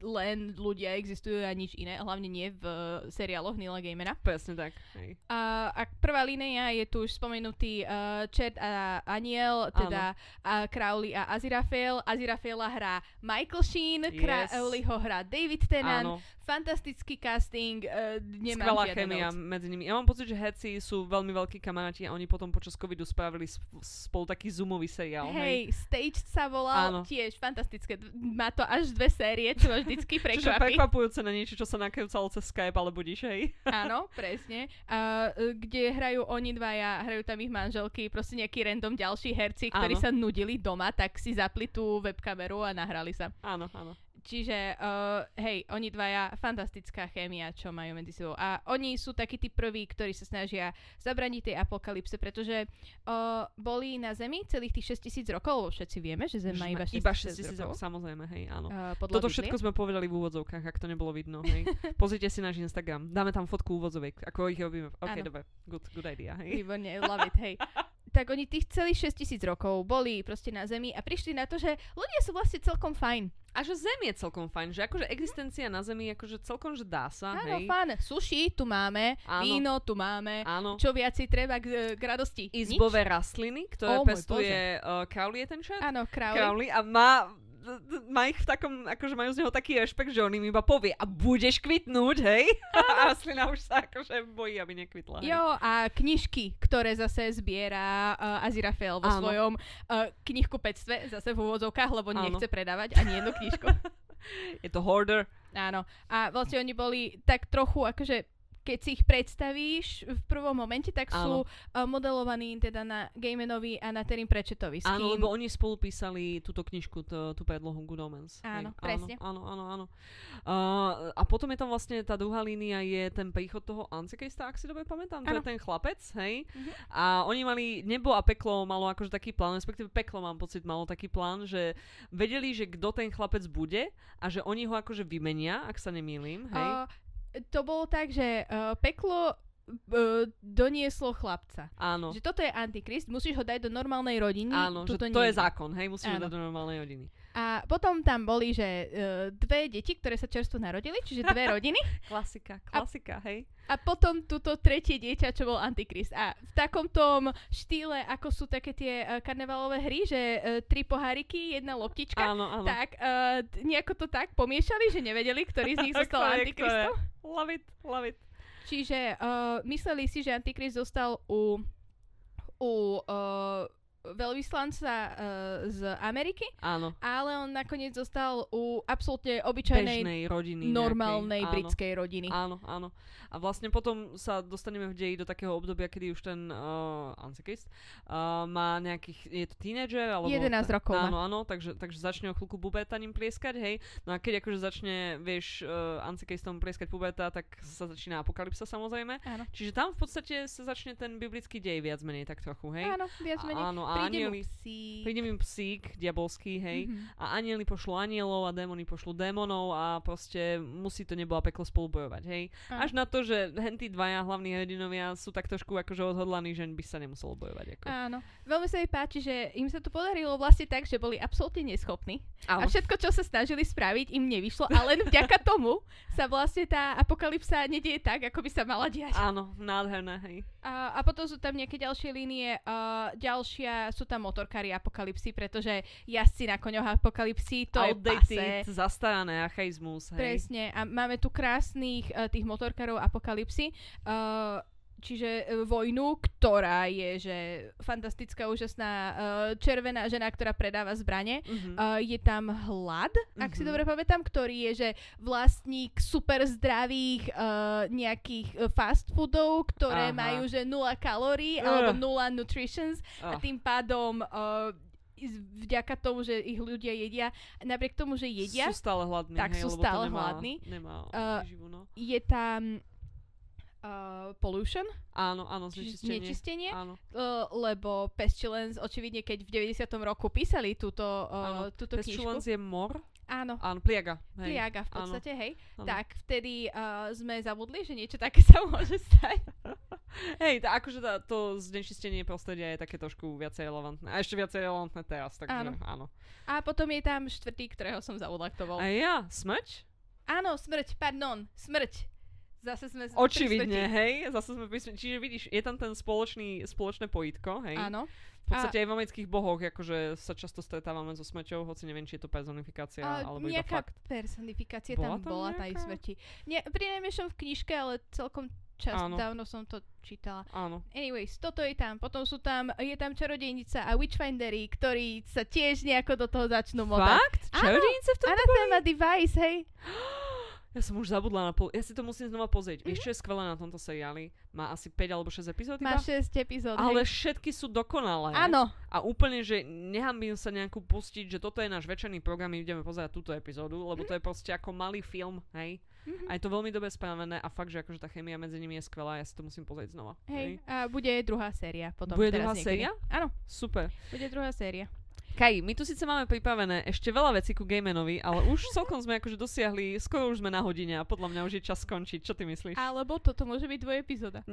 len ľudia existujú a nič iné, hlavne nie v seriáloch Nila Gamera. Presne tak. Hej. A, a prvá línia je tu už spomenutý uh, Chet a Aniel, teda uh, Crowley a Aziraphale. Aziraphale hrá Michael Sheen, yes. Crowley ho hrá David Tennant. Áno fantastický casting, uh, nemám Skvelá chemia medzi nimi. Ja mám pocit, že herci sú veľmi veľkí kamaráti a oni potom počas covidu spravili spolu taký zoomový seriál. Hej, hej. Stage sa volal Áno. tiež fantastické. Má to až dve série, čo ma vždycky prekvapí. Čiže prekvapujúce na niečo, čo sa nakrúcalo cez Skype, ale budíš, hej? Áno, presne. Uh, kde hrajú oni dvaja, hrajú tam ich manželky, proste nejaký random ďalší herci, ktorí áno. sa nudili doma, tak si zapli tú webkameru a nahrali sa. Áno, áno. Čiže, uh, hej, oni dvaja, fantastická chémia, čo majú medzi sebou. A oni sú takí tí prví, ktorí sa snažia zabraniť tej apokalypse, pretože uh, boli na Zemi celých tých 6000 rokov, všetci vieme, že Zem má iba 6000 iba 6000 rokov. Samozrejme, hej, áno. Uh, Toto Biblie. všetko sme povedali v úvodzovkách, ak to nebolo vidno, hej. Pozrite si náš Instagram, dáme tam fotku úvodzoviek, ako ich robíme. OK, dobre, good, good idea, hej. Výborne, love it, hej. tak oni tých celých 6000 rokov boli proste na Zemi a prišli na to, že ľudia sú vlastne celkom fajn. A že Zem je celkom fajn, že akože existencia na Zemi akože celkom, že dá sa, Áno, hej. fajn. Sushi tu máme, Áno. víno tu máme, Áno. čo viac si treba k, k radosti? Izbové Nič? rastliny, ktoré oh, pestuje uh, Crowley je ten šat? Áno, Crowley. Crowley a má má ich v takom, akože majú z neho taký rešpekt, že on im iba povie a budeš kvitnúť, hej? A rastlina už sa akože bojí, aby nekvitla. Hej? Jo, a knižky, ktoré zase zbiera uh, Aziraphale vo Áno. svojom uh, knihkupectve, zase v úvodzovkách, lebo Áno. nechce predávať ani jednu knižku. Je to hoarder. Áno. A vlastne oni boli tak trochu akože keď si ich predstavíš v prvom momente, tak sú uh, modelovaní teda na Gamenovi a na Terim Prečetovi. Áno, lebo oni spolu písali túto knižku, tú predlohu Good Omens. Áno, Hej. presne. Áno, áno, áno. Uh, a potom je tam vlastne tá druhá línia, je ten príchod toho Ansekrista, ak si dobre pamätám, to je ten chlapec, hej. Uh-huh. A oni mali, nebo a peklo malo akože taký plán, respektíve peklo mám pocit, malo taký plán, že vedeli, že kto ten chlapec bude a že oni ho akože vymenia, ak sa nemýlim, hej. Uh, to bolo tak, že uh, peklo uh, donieslo chlapca. Áno. Že toto je antikrist, musíš ho dať do normálnej rodiny. Áno, že to nie. je zákon, hej, musíš Áno. ho dať do normálnej rodiny. A potom tam boli, že uh, dve deti, ktoré sa čerstvo narodili, čiže dve rodiny. klasika, klasika, a, hej. A potom túto tretie dieťa, čo bol Antikrist. A v takom tom štýle, ako sú také tie uh, karnevalové hry, že uh, tri poháriky, jedna loptička, áno, áno. tak uh, nejako to tak pomiešali, že nevedeli, ktorý z nich zostal Antikristom. Love it, love it. Čiže uh, mysleli si, že Antikrist zostal u, u uh, veľvyslanca uh, z Ameriky. Áno. Ale on nakoniec zostal u absolútne obyčajnej Bežnej rodiny. normálnej nejakej. britskej áno. rodiny. Áno, áno. A vlastne potom sa dostaneme v deji do takého obdobia, kedy už ten uh, Antikrist uh, má nejakých, je to tínedžer? Alebo 11 rokov Áno, áno, takže, takže začne o chvíľku pubetaním plieskať, hej. No a keď akože začne, vieš, uh, Antikristom plieskať pubeta, tak sa začína apokalypsa samozrejme. Áno. Čiže tam v podstate sa začne ten biblický dej viac menej tak trochu, hej. Áno, viac menej. Áno, a príde anieli, mu psík. príde mi psík diabolský, hej. Mm-hmm. A anieli pošlú anielov a démoni pošlú démonov a proste musí to nebo a peklo spolu bojovať, hej. Áno. Až na to, že hentí dvaja hlavní hrdinovia sú tak trošku akože odhodlaní, že by sa nemuselo bojovať. Ako. Áno. Veľmi sa mi páči, že im sa to podarilo vlastne tak, že boli absolútne neschopní. Áno. A všetko, čo sa snažili spraviť, im nevyšlo. A len vďaka tomu sa vlastne tá apokalypsa nedieje tak, ako by sa mala diať. Áno, nádherné, hej. A, a potom sú tam nejaké ďalšie línie. Uh, ďalšia sú tam motorkári apokalypsy, pretože jazdci na koňoch apokalypsy, to Outdated, je pase. zastarané, achaizmus, hej. Presne. A máme tu krásnych uh, tých motorkárov apokalypsy. Uh, čiže uh, vojnu, ktorá je že fantastická, úžasná uh, červená žena, ktorá predáva zbranie. Uh-huh. Uh, je tam hlad, ak uh-huh. si dobre pamätám, ktorý je že vlastník super zdravých uh, nejakých fast foodov, ktoré Aha. majú že nula kalórií uh. alebo nula nutritions uh. a tým pádom uh, vďaka tomu, že ich ľudia jedia, napriek tomu, že jedia, sú stále hladní, tak hej, sú stále nemá, hladní. Nemá uh, živu, no. Je tam uh, pollution. Áno, áno, znečistenie. Nečistenie, áno. Uh, lebo Pestilence, očividne, keď v 90. roku písali túto, uh, túto Pestilence knižku. je mor? Áno. Áno, pliaga. Hej. Pliaga v podstate, áno. hej. Áno. Tak vtedy uh, sme zabudli, že niečo také sa môže stať. hej, tá, akože tá, to znečistenie prostredia je také trošku viacej relevantné. A ešte viacej relevantné teraz, takže áno. áno. A potom je tam štvrtý, ktorého som zabudla, kto bol. A ja, smrť? Áno, smrť, pardon, smrť. Zase sme Očividne, hej, zase sme pri Čiže vidíš, je tam ten spoločný, spoločné pojitko, hej. Áno. V podstate a... aj v amerických bohoch akože sa často stretávame so smrťou, hoci neviem, či je to personifikácia a, alebo iba fakt. personifikácia bola tam bola, tá aj smrti. Nie, pri najmenšom v knižke, ale celkom čas Áno. dávno som to čítala. Áno. Anyways, toto je tam. Potom sú tam, je tam čarodejnica a witchfindery, ktorí sa tiež nejako do toho začnú modať. Fakt? Čarodejnice v tom Anathema Device, hej. Ja som už zabudla na pol... Ja si to musím znova pozrieť. Mm-hmm. Čo je skvelé na tomto seriáli? Má asi 5 alebo 6 epizód Má 6 epizód, Ale hej. všetky sú dokonalé. Áno. A úplne, že nehambím sa nejakú pustiť, že toto je náš večerný program, my ideme pozerať túto epizódu, lebo mm-hmm. to je proste ako malý film, hej. Mm-hmm. A je to veľmi dobre spravené a fakt, že akože tá chémia medzi nimi je skvelá, ja si to musím pozrieť znova. Hej, hej. a bude druhá séria potom. Bude druhá niekedy. séria? Áno. Super. Bude druhá séria. Kaj, my tu síce máme pripravené ešte veľa vecí ku Gamenovi, ale už celkom sme akože dosiahli, skoro už sme na hodine a podľa mňa už je čas skončiť. Čo ty myslíš? Alebo toto môže byť dvoj epizóda.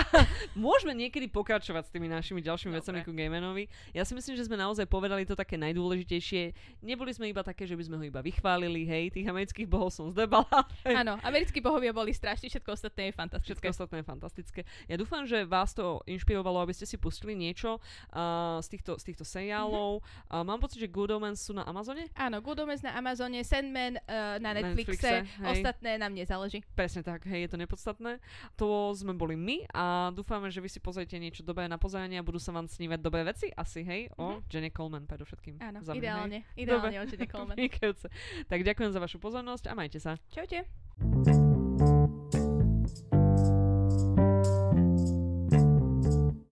Môžeme niekedy pokračovať s tými našimi ďalšími Dobre. vecami ku Gamenovi. Ja si myslím, že sme naozaj povedali to také najdôležitejšie. Neboli sme iba také, že by sme ho iba vychválili, hej, tých amerických bohov som zdebala. Áno, americkí bohovia boli strašne, všetko ostatné je fantastické. Všetko ostatné je fantastické. Ja dúfam, že vás to inšpirovalo, aby ste si pustili niečo uh, z, týchto, z týchto seriálov. Mm-hmm. Uh, mám pocit, že Good Omens sú na Amazone? Áno, Good Omens na Amazone, Sandman uh, na Netflixe, Netflixe ostatné nám nezáleží. Presne tak, hej, je to nepodstatné. To sme boli my a dúfame, že vy si pozrite niečo dobré na pozeranie a budú sa vám snívať dobré veci, asi, hej, o mm-hmm. Jenny Coleman predovšetkým. Áno, ideálne, hej. ideálne Dobre. o Jenny Coleman. tak ďakujem za vašu pozornosť a majte sa. Čaute.